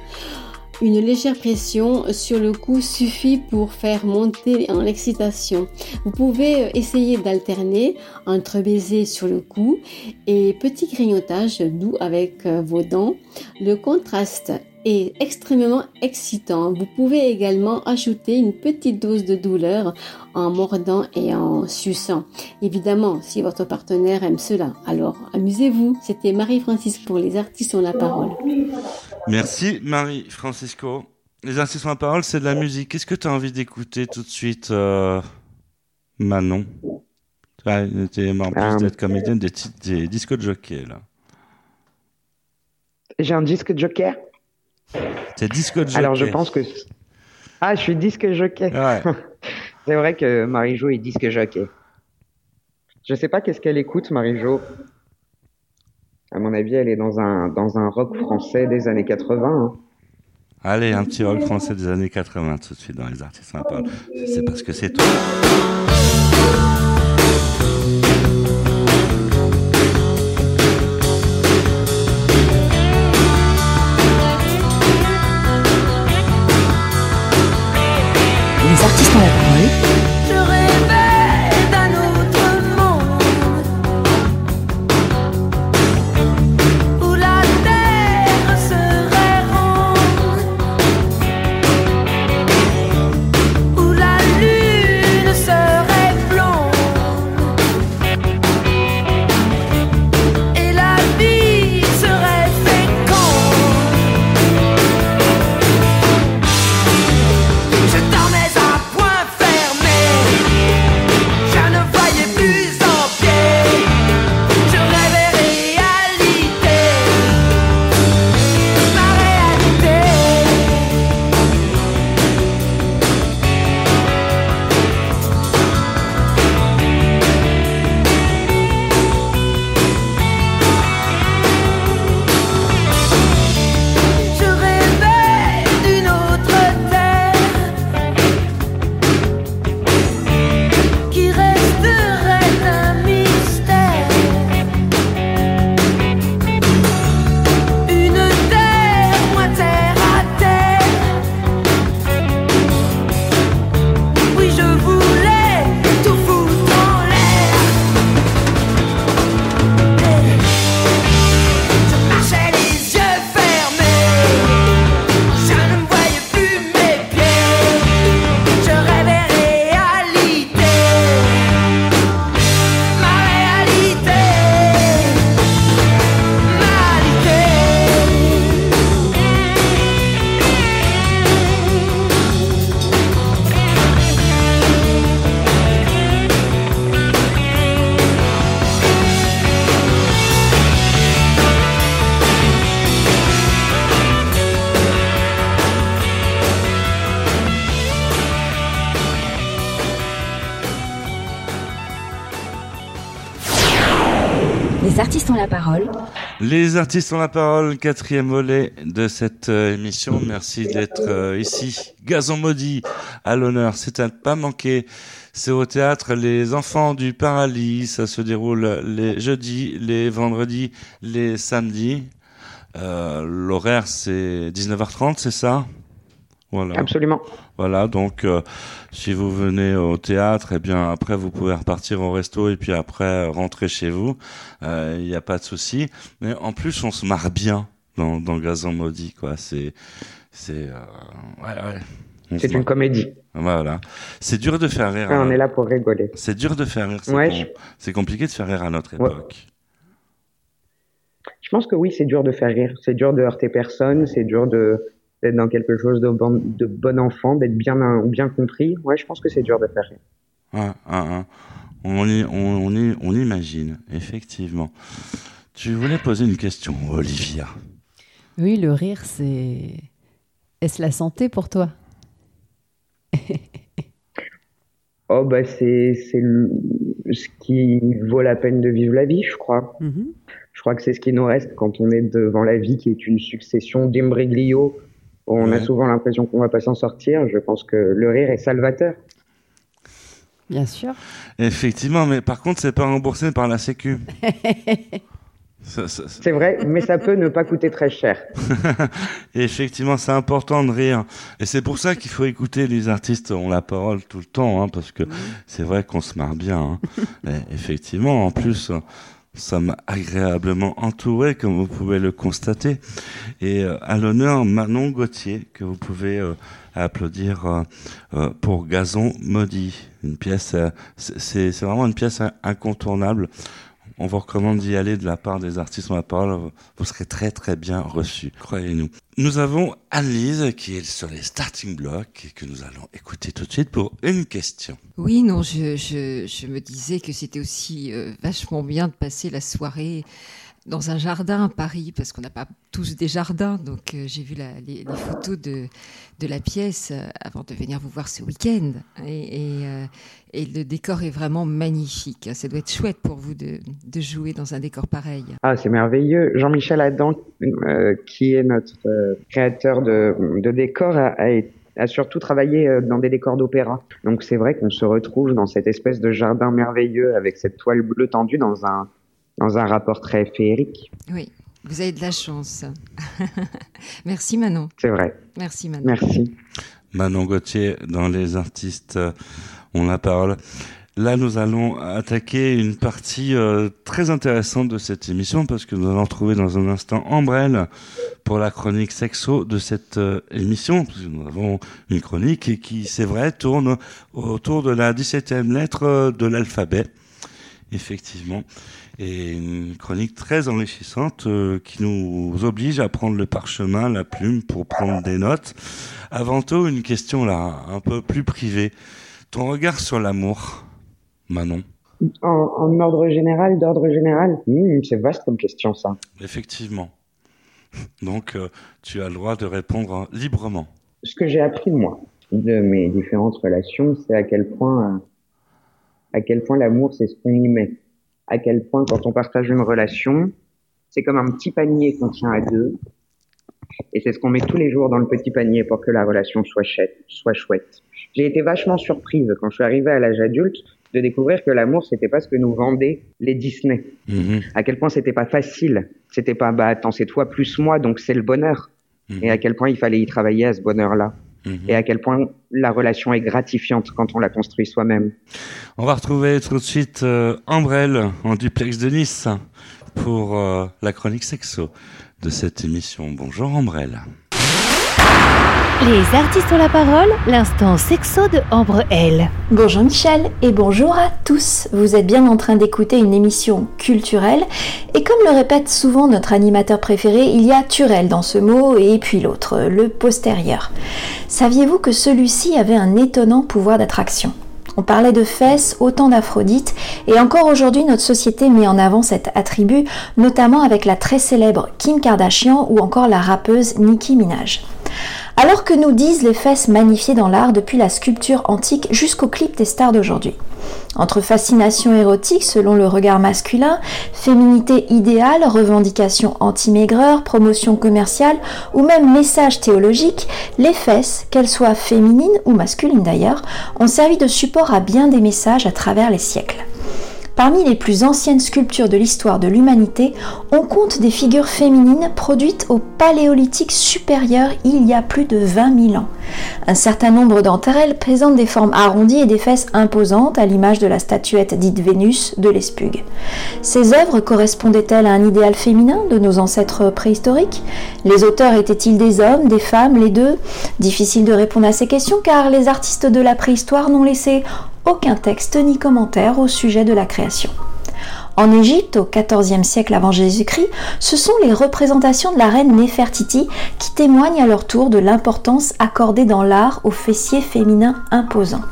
une légère pression sur le cou suffit pour faire monter en l'excitation. Vous pouvez essayer d'alterner entre baiser sur le cou et petit grignotage doux avec euh, vos dents. Le contraste est extrêmement excitant. Vous pouvez également ajouter une petite dose de douleur en mordant et en suçant. Évidemment, si votre partenaire aime cela, alors amusez-vous. C'était Marie-Francisque pour les artistes ont la parole. Merci Marie Francisco. Les ont la parole, c'est de la musique. Qu'est-ce que tu as envie d'écouter tout de suite, euh, Manon? Tu as en plus euh. d'être comédienne des, des disques de jockey, là. J'ai un disque de joker C'est disque de jockey. Alors je pense que... Ah, je suis disque jockey. c'est vrai que Marie-Jo est disque jockey. Je sais pas qu'est-ce qu'elle écoute, Marie-Jo. À mon avis, elle est dans un, dans un rock français des années 80. Hein. Allez, un petit rock français des années 80 tout de suite dans les artistes sympas. C'est parce que c'est toi. Les artistes ont la parole, quatrième volet de cette euh, émission. Merci d'être euh, ici. Gazon maudit à l'honneur, c'est à ne pas manquer. C'est au théâtre Les Enfants du Paradis. Ça se déroule les jeudis, les vendredis, les samedis. Euh, L'horaire c'est 19h30, c'est ça? Voilà. Absolument. Voilà, donc euh, si vous venez au théâtre, et eh bien après vous pouvez repartir au resto et puis après rentrer chez vous. Il euh, n'y a pas de souci. Mais en plus, on se marre bien dans, dans Gazon maudit, quoi. C'est, c'est, euh, ouais, ouais. C'est une comédie. Voilà. C'est dur de faire rire. on est là pour rigoler. C'est dur de faire rire. C'est compliqué de faire rire à notre époque. Je pense que oui, c'est dur de faire rire. C'est dur de heurter personne. C'est dur de d'être dans quelque chose de bon, de bon enfant, d'être bien, bien compris. Ouais, je pense que c'est dur de faire rire. Ouais, On, y, on, y, on imagine, effectivement. Tu voulais poser une question, Olivia. Oui, le rire, c'est. Est-ce la santé pour toi? Oh, bah, c'est ce qui vaut la peine de vivre la vie, je crois. Mhm. Je crois que c'est ce qui nous reste quand on est devant la vie qui est une succession d'imbroglio. On a souvent l'impression qu'on va pas s'en sortir. Je pense que le rire est salvateur. Bien sûr. Effectivement, mais par contre, c'est pas remboursé par la Sécu. C'est vrai, mais ça peut ne pas coûter très cher. effectivement, c'est important de rire. Et c'est pour ça qu'il faut écouter les artistes ont la parole tout le temps, hein, parce que c'est vrai qu'on se marre bien. Hein. effectivement, en plus, sommes agréablement entourés, comme vous pouvez le constater. Et euh, à l'honneur, Manon Gauthier, que vous pouvez euh, applaudir euh, pour Gazon Maudit. Une pièce, c'est vraiment une pièce incontournable on vous recommande d'y aller de la part des artistes en la parole. Vous serez très très bien reçus, croyez-nous. Nous avons Annelise qui est sur les starting blocks et que nous allons écouter tout de suite pour une question. Oui, non, je, je, me disais que c'était aussi euh, vachement bien de passer la soirée dans un jardin à Paris, parce qu'on n'a pas tous des jardins. Donc euh, j'ai vu les, photos de, la pièce euh, avant de venir vous voir ce week-end. Et, euh, et, le décor est vraiment magnifique. Ça doit être chouette pour vous de, jouer dans un décor pareil. Ah, c'est merveilleux. Jean-Michel Adam, qui est notre créateur de, de décors, a, a surtout travaillé dans des décors d'opéra. Donc c'est vrai qu'on se retrouve dans cette espèce de jardin merveilleux avec cette toile bleue tendue dans un dans un rapport très féerique. Oui, vous avez de la chance. Merci Manon. C'est vrai. Merci Manon. Merci. Manon Gauthier, dans Les artistes euh, ont la parole. Là, nous allons attaquer une partie euh, très intéressante de cette émission parce que nous allons trouver dans un instant Ambrelle pour la chronique sexo de cette euh, émission. Parce que nous avons une chronique qui, c'est vrai, tourne autour de la 17e lettre de l'alphabet. Effectivement et une chronique très enrichissante euh, qui nous oblige à prendre le parchemin, la plume pour prendre des notes. Avant tout, une question là, un peu plus privée. Ton regard sur l'amour, Manon en, ordre général, d'ordre général, hmm, c'est vaste comme question ça. Effectivement. Donc, euh, tu as le droit de répondre librement. Ce que j'ai appris moi de mes différentes relations, c'est à quel point, à quel point l'amour, c'est ce qu'on y met à quel point quand on partage une relation, c'est comme un petit panier qu'on tient à deux. Et c'est ce qu'on met tous les jours dans le petit panier pour que la relation soit, chouette. Soit chouette. J'ai été vachement surprise quand je suis arrivé à l'âge adulte de découvrir que l'amour c'était pas ce que nous vendaient les Disney. Mm-hmm. À quel point c'était pas facile. C'était pas bah attends c'est toi plus moi donc c'est le bonheur. Mm-hmm. Et à quel point il fallait y travailler à ce bonheur-là. Mhm. et à quel point la relation est gratifiante quand on la construit soi-même. On va retrouver tout de suite euh, Ambrelle en duplex de Nice pour euh, la chronique sexo de cette émission. Bonjour Ambrelle. Les artistes ont la parole, l'instant sexo de Ambre L. Bonjour Michel et bonjour à tous. Vous êtes bien en train d'écouter une émission culturelle et comme le répète souvent notre animateur préféré, il y a Turel dans ce mot et puis l'autre, le postérieur. Saviez-vous que celui-ci avait un étonnant pouvoir d'attraction? On parlait de fesses, autant d'Aphrodite, et encore aujourd'hui notre société met en avant cet attribut, notamment avec la très célèbre Kim Kardashian ou encore la rappeuse Nicki Minaj. Alors que nous disent les fesses magnifiées dans l'art depuis la sculpture antique jusqu'au clip des stars d'aujourd'hui. Entre fascination érotique selon le regard masculin, féminité idéale, revendication anti-maigreur, promotion commerciale ou même message théologique, les fesses, qu'elles soient féminines ou masculines d'ailleurs, ont servi de support à bien des messages à travers les siècles. Parmi les plus anciennes sculptures de l'histoire de l'humanité, on compte des figures féminines produites au Paléolithique supérieur il y a plus de 20 000 ans. Un certain nombre d'entre elles présentent des formes arrondies et des fesses imposantes à l'image de la statuette dite Vénus de l'Espugue. Ces œuvres correspondaient-elles à un idéal féminin de nos ancêtres préhistoriques? Les auteurs étaient-ils des hommes, des femmes, les deux? Difficile de répondre à ces questions car les artistes de la préhistoire n'ont laissé aucun texte ni commentaire au sujet de la création. En Égypte, au XIVe siècle avant Jésus-Christ, ce sont les représentations de la reine Néfertiti qui témoignent à leur tour de l'importance accordée dans l'art aux fessiers féminins imposants.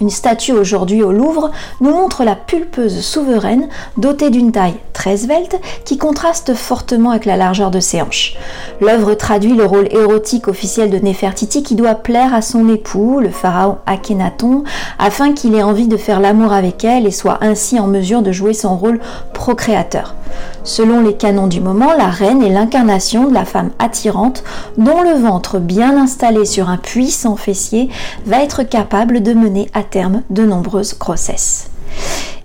Une statue aujourd'hui au Louvre nous montre la pulpeuse souveraine dotée d'une taille très svelte qui contraste fortement avec la largeur de ses hanches. L'œuvre traduit le rôle érotique officiel de Néfertiti qui doit plaire à son époux, le pharaon Akhenaton, afin qu'il ait envie de faire l'amour avec elle et soit ainsi en mesure de jouer son rôle procréateur. Selon les canons du moment, la reine est l'incarnation de la femme attirante dont le ventre bien installé sur un puissant fessier va être capable de mener à terme de nombreuses grossesses.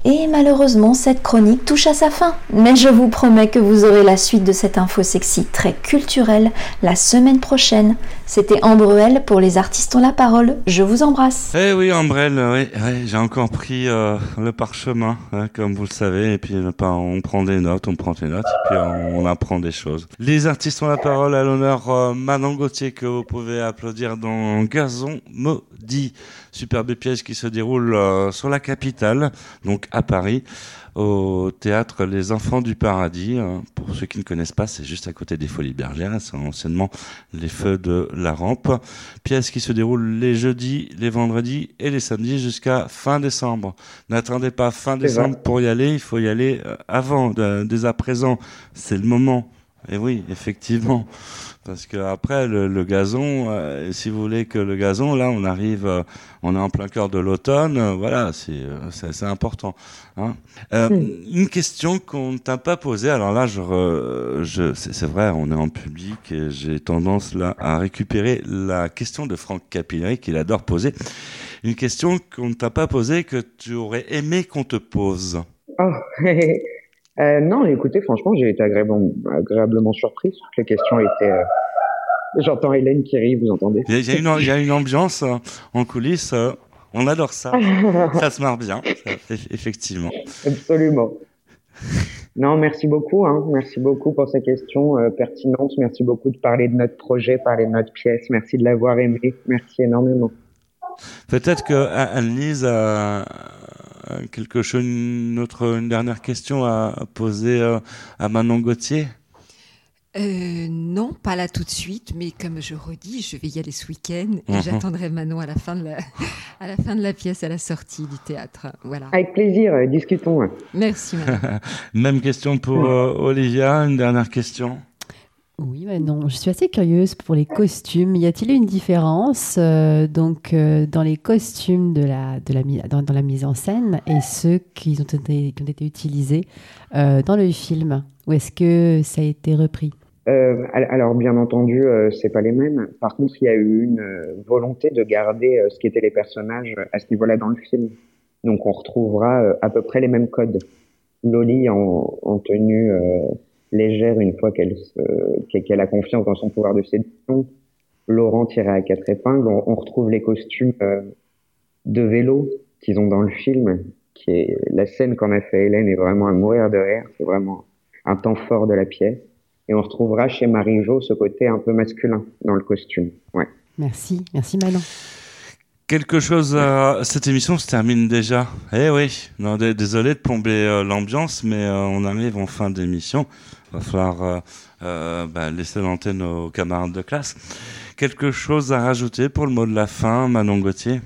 Et malheureusement, cette chronique touche à sa fin. Mais je vous promets que vous aurez la suite de cette info sexy très culturelle la semaine prochaine. C'était Ambrelle pour les artistes ont la parole. Je vous embrasse. Eh oui, Ambrelle, oui, oui j'ai encore pris euh, le parchemin, hein, comme vous le savez. Et puis, on prend des notes, on prend des notes, et puis on, on apprend des choses. Les artistes ont la parole à l'honneur euh, Manon Gauthier, que vous pouvez applaudir dans Gazon Maudit. Superbe pièce qui se déroule euh, sur la capitale, donc à Paris, au théâtre Les Enfants du Paradis. Hein. Pour ceux qui ne connaissent pas, c'est juste à côté des Folies Bergères, c'est anciennement les Feux de la Rampe. Pièce qui se déroule les jeudis, les vendredis et les samedis jusqu'à fin décembre. N'attendez pas fin décembre pour y aller, il faut y aller euh, avant, dès à présent. C'est le moment. Et oui, effectivement. Parce que après le, le gazon, euh, si vous voulez que le gazon, là, on arrive, euh, on est en plein cœur de l'automne, euh, voilà, c'est c'est important. Hein. Une question qu'on ne t'a pas posée. Alors là, je, je c'est vrai, on est en public et j'ai tendance là à récupérer la question de Franck Capilleri qu'il adore poser. Une question qu'on ne t'a pas posée que tu aurais aimé qu'on te pose. Oh. Euh, non, écoutez, franchement, j'ai été agréablement, agréablement surpris. Les questions étaient. Euh... J'entends Hélène qui rit, vous entendez Il y, a une, il y a une ambiance euh, en coulisses. Euh, on adore ça. ça se marre bien, ça, effectivement. Absolument. Non, merci beaucoup. Hein. Merci beaucoup pour ces questions euh, pertinentes. Merci beaucoup de parler de notre projet, parler de notre pièce. Merci de l'avoir aimé. Merci énormément. Peut-être que Anne-Lise a quelque chose, une, autre, une dernière question à, poser euh, à Manon Gauthier? Euh, non, pas là tout de suite, mais comme je redis, je vais y aller ce week-end et Mhm. j'attendrai Manon à la fin de la, à la fin de la pièce, à la sortie du théâtre. Voilà. Avec plaisir, euh, discutons. Merci Manon. Même question pour euh, Olivia, une dernière question? Oui, mais non, je suis assez curieuse pour les costumes. Y a-t-il une différence euh, donc euh, dans les costumes de la, de la, dans, dans la mise en scène et ceux qui ont été, qui ont été utilisés euh, dans le film? Ou est-ce que ça a été repris? Al- alors, bien entendu, c'est pas les mêmes. Par contre, il y a eu une volonté de garder ce qu'étaient les personnages à ce niveau-là dans le film. Donc, on retrouvera à peu près les mêmes codes. Loli en, en tenue légère une fois qu'elle qu'elle a confiance dans son pouvoir de séduction. Laurent tiré à quatre épingles. On, on retrouve les costumes euh, de vélo qu'ils ont dans le film, qui est la scène qu'en a fait Hélène est vraiment à mourir de rire. C'est vraiment un temps fort de la pièce. Et on retrouvera chez Marie-Jo ce côté un peu masculin dans le costume. Ouais. Merci, merci Manon. Quelque chose, euh, cette émission se termine déjà. Eh oui, non, désolé de plomber euh, l'ambiance, mais euh, on arrive en fin d'émission. Va falloir euh, euh, bah, laisser l'antenne aux camarades de classe. Quelque chose à rajouter pour le mot de la fin, Manon Gauthier?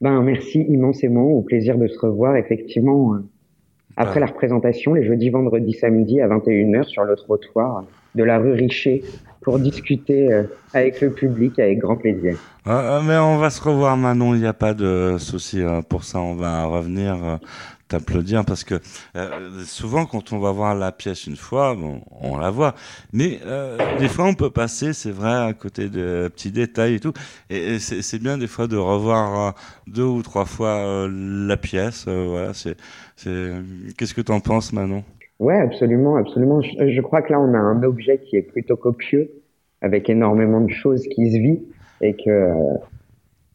Ben, merci immensément. Au plaisir de se revoir. Effectivement, euh, après la représentation, les jeudis, vendredis, samedis à 21h sur le trottoir de la rue Richer pour discuter euh, avec le public avec grand plaisir. Ah, mais on va se revoir, Manon. Il n'y a pas de souci euh, pour ça. On va revenir euh, t'applaudir parce que euh, souvent, quand on va voir la pièce une fois, bon, on la voit. Mais euh, des fois, on peut passer, c'est vrai, à côté de petits détails et tout. Et, c'est bien des fois de revoir euh, deux ou trois fois euh, la pièce. euh, voilà, c'est- Qu'est-ce que t'en penses, Manon? Ouais, absolument, absolument. Je, je crois que là, on a un objet qui est plutôt copieux, avec énormément de choses qui se vit, et que euh,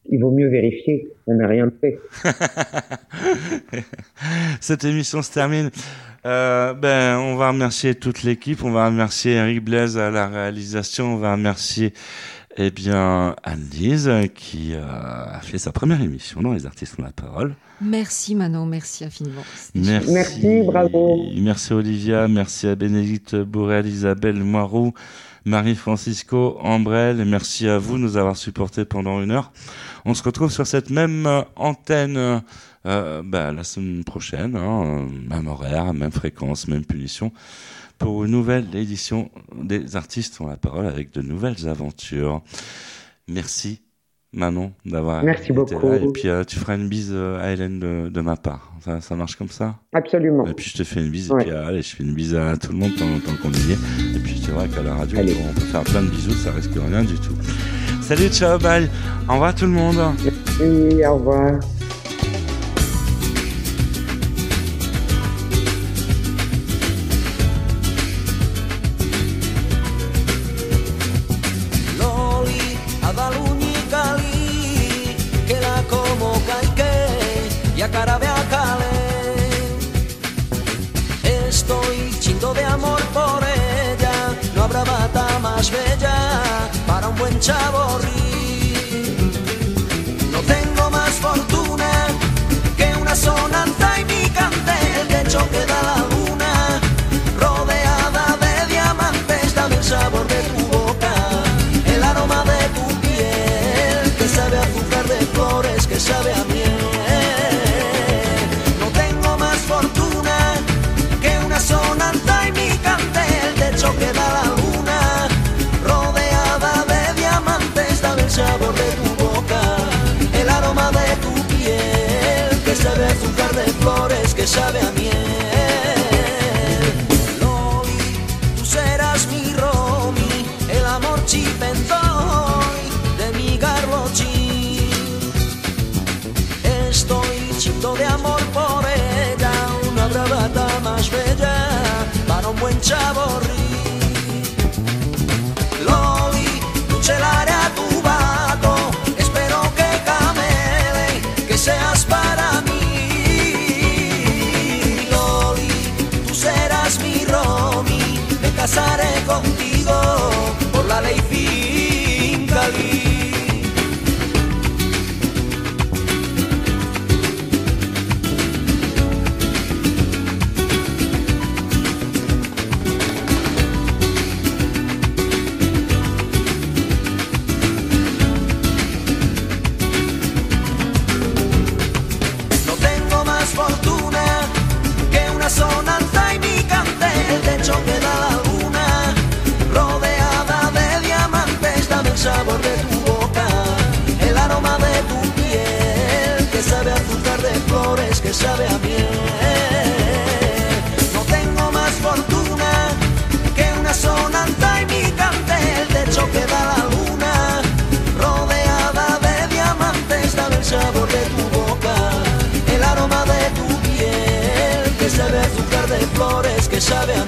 il vaut mieux vérifier. On n'a rien fait. Cette émission se termine. Euh, ben, on va remercier toute l'équipe. On va remercier Eric Blaise à la réalisation. On va remercier eh bien, Anne-Lise, qui euh, a fait sa première émission dans Les Artistes ont la parole. Merci Manon, merci infiniment. Merci, merci, bravo. Merci Olivia, merci à Bénédicte Bourrel, Isabelle Moirou, Marie-Francisco Ambrel, et merci à vous de nous avoir supportés pendant une heure. On se retrouve sur cette même antenne euh, bah, la semaine prochaine, hein, même horaire, même fréquence, même punition pour une nouvelle édition des artistes ont la parole avec de nouvelles aventures. Merci Manon d'avoir Merci beaucoup. Et puis euh, tu feras une bise euh, à Hélène de, ma part. Ça, ça, marche comme ça? Absolument. Et puis je te fais une bise et puis allez, je fais une bise à tout le monde tant, tant qu'on y est. Et puis c'est vrai qu'à la radio on peut faire plein de bisous, ça risque rien du tout. Salut, ciao, bye. Au revoir tout le monde. Merci, au revoir. De amor por ella, una bravata más bella para un buen chaborrí. Loli, sabe a miel. No tengo más fortuna que una sonanta y mi cante, el techo que da la luna, rodeada de diamantes, dame el sabor de tu boca, el aroma de tu piel, que sabe azúcar de flores, que sabe a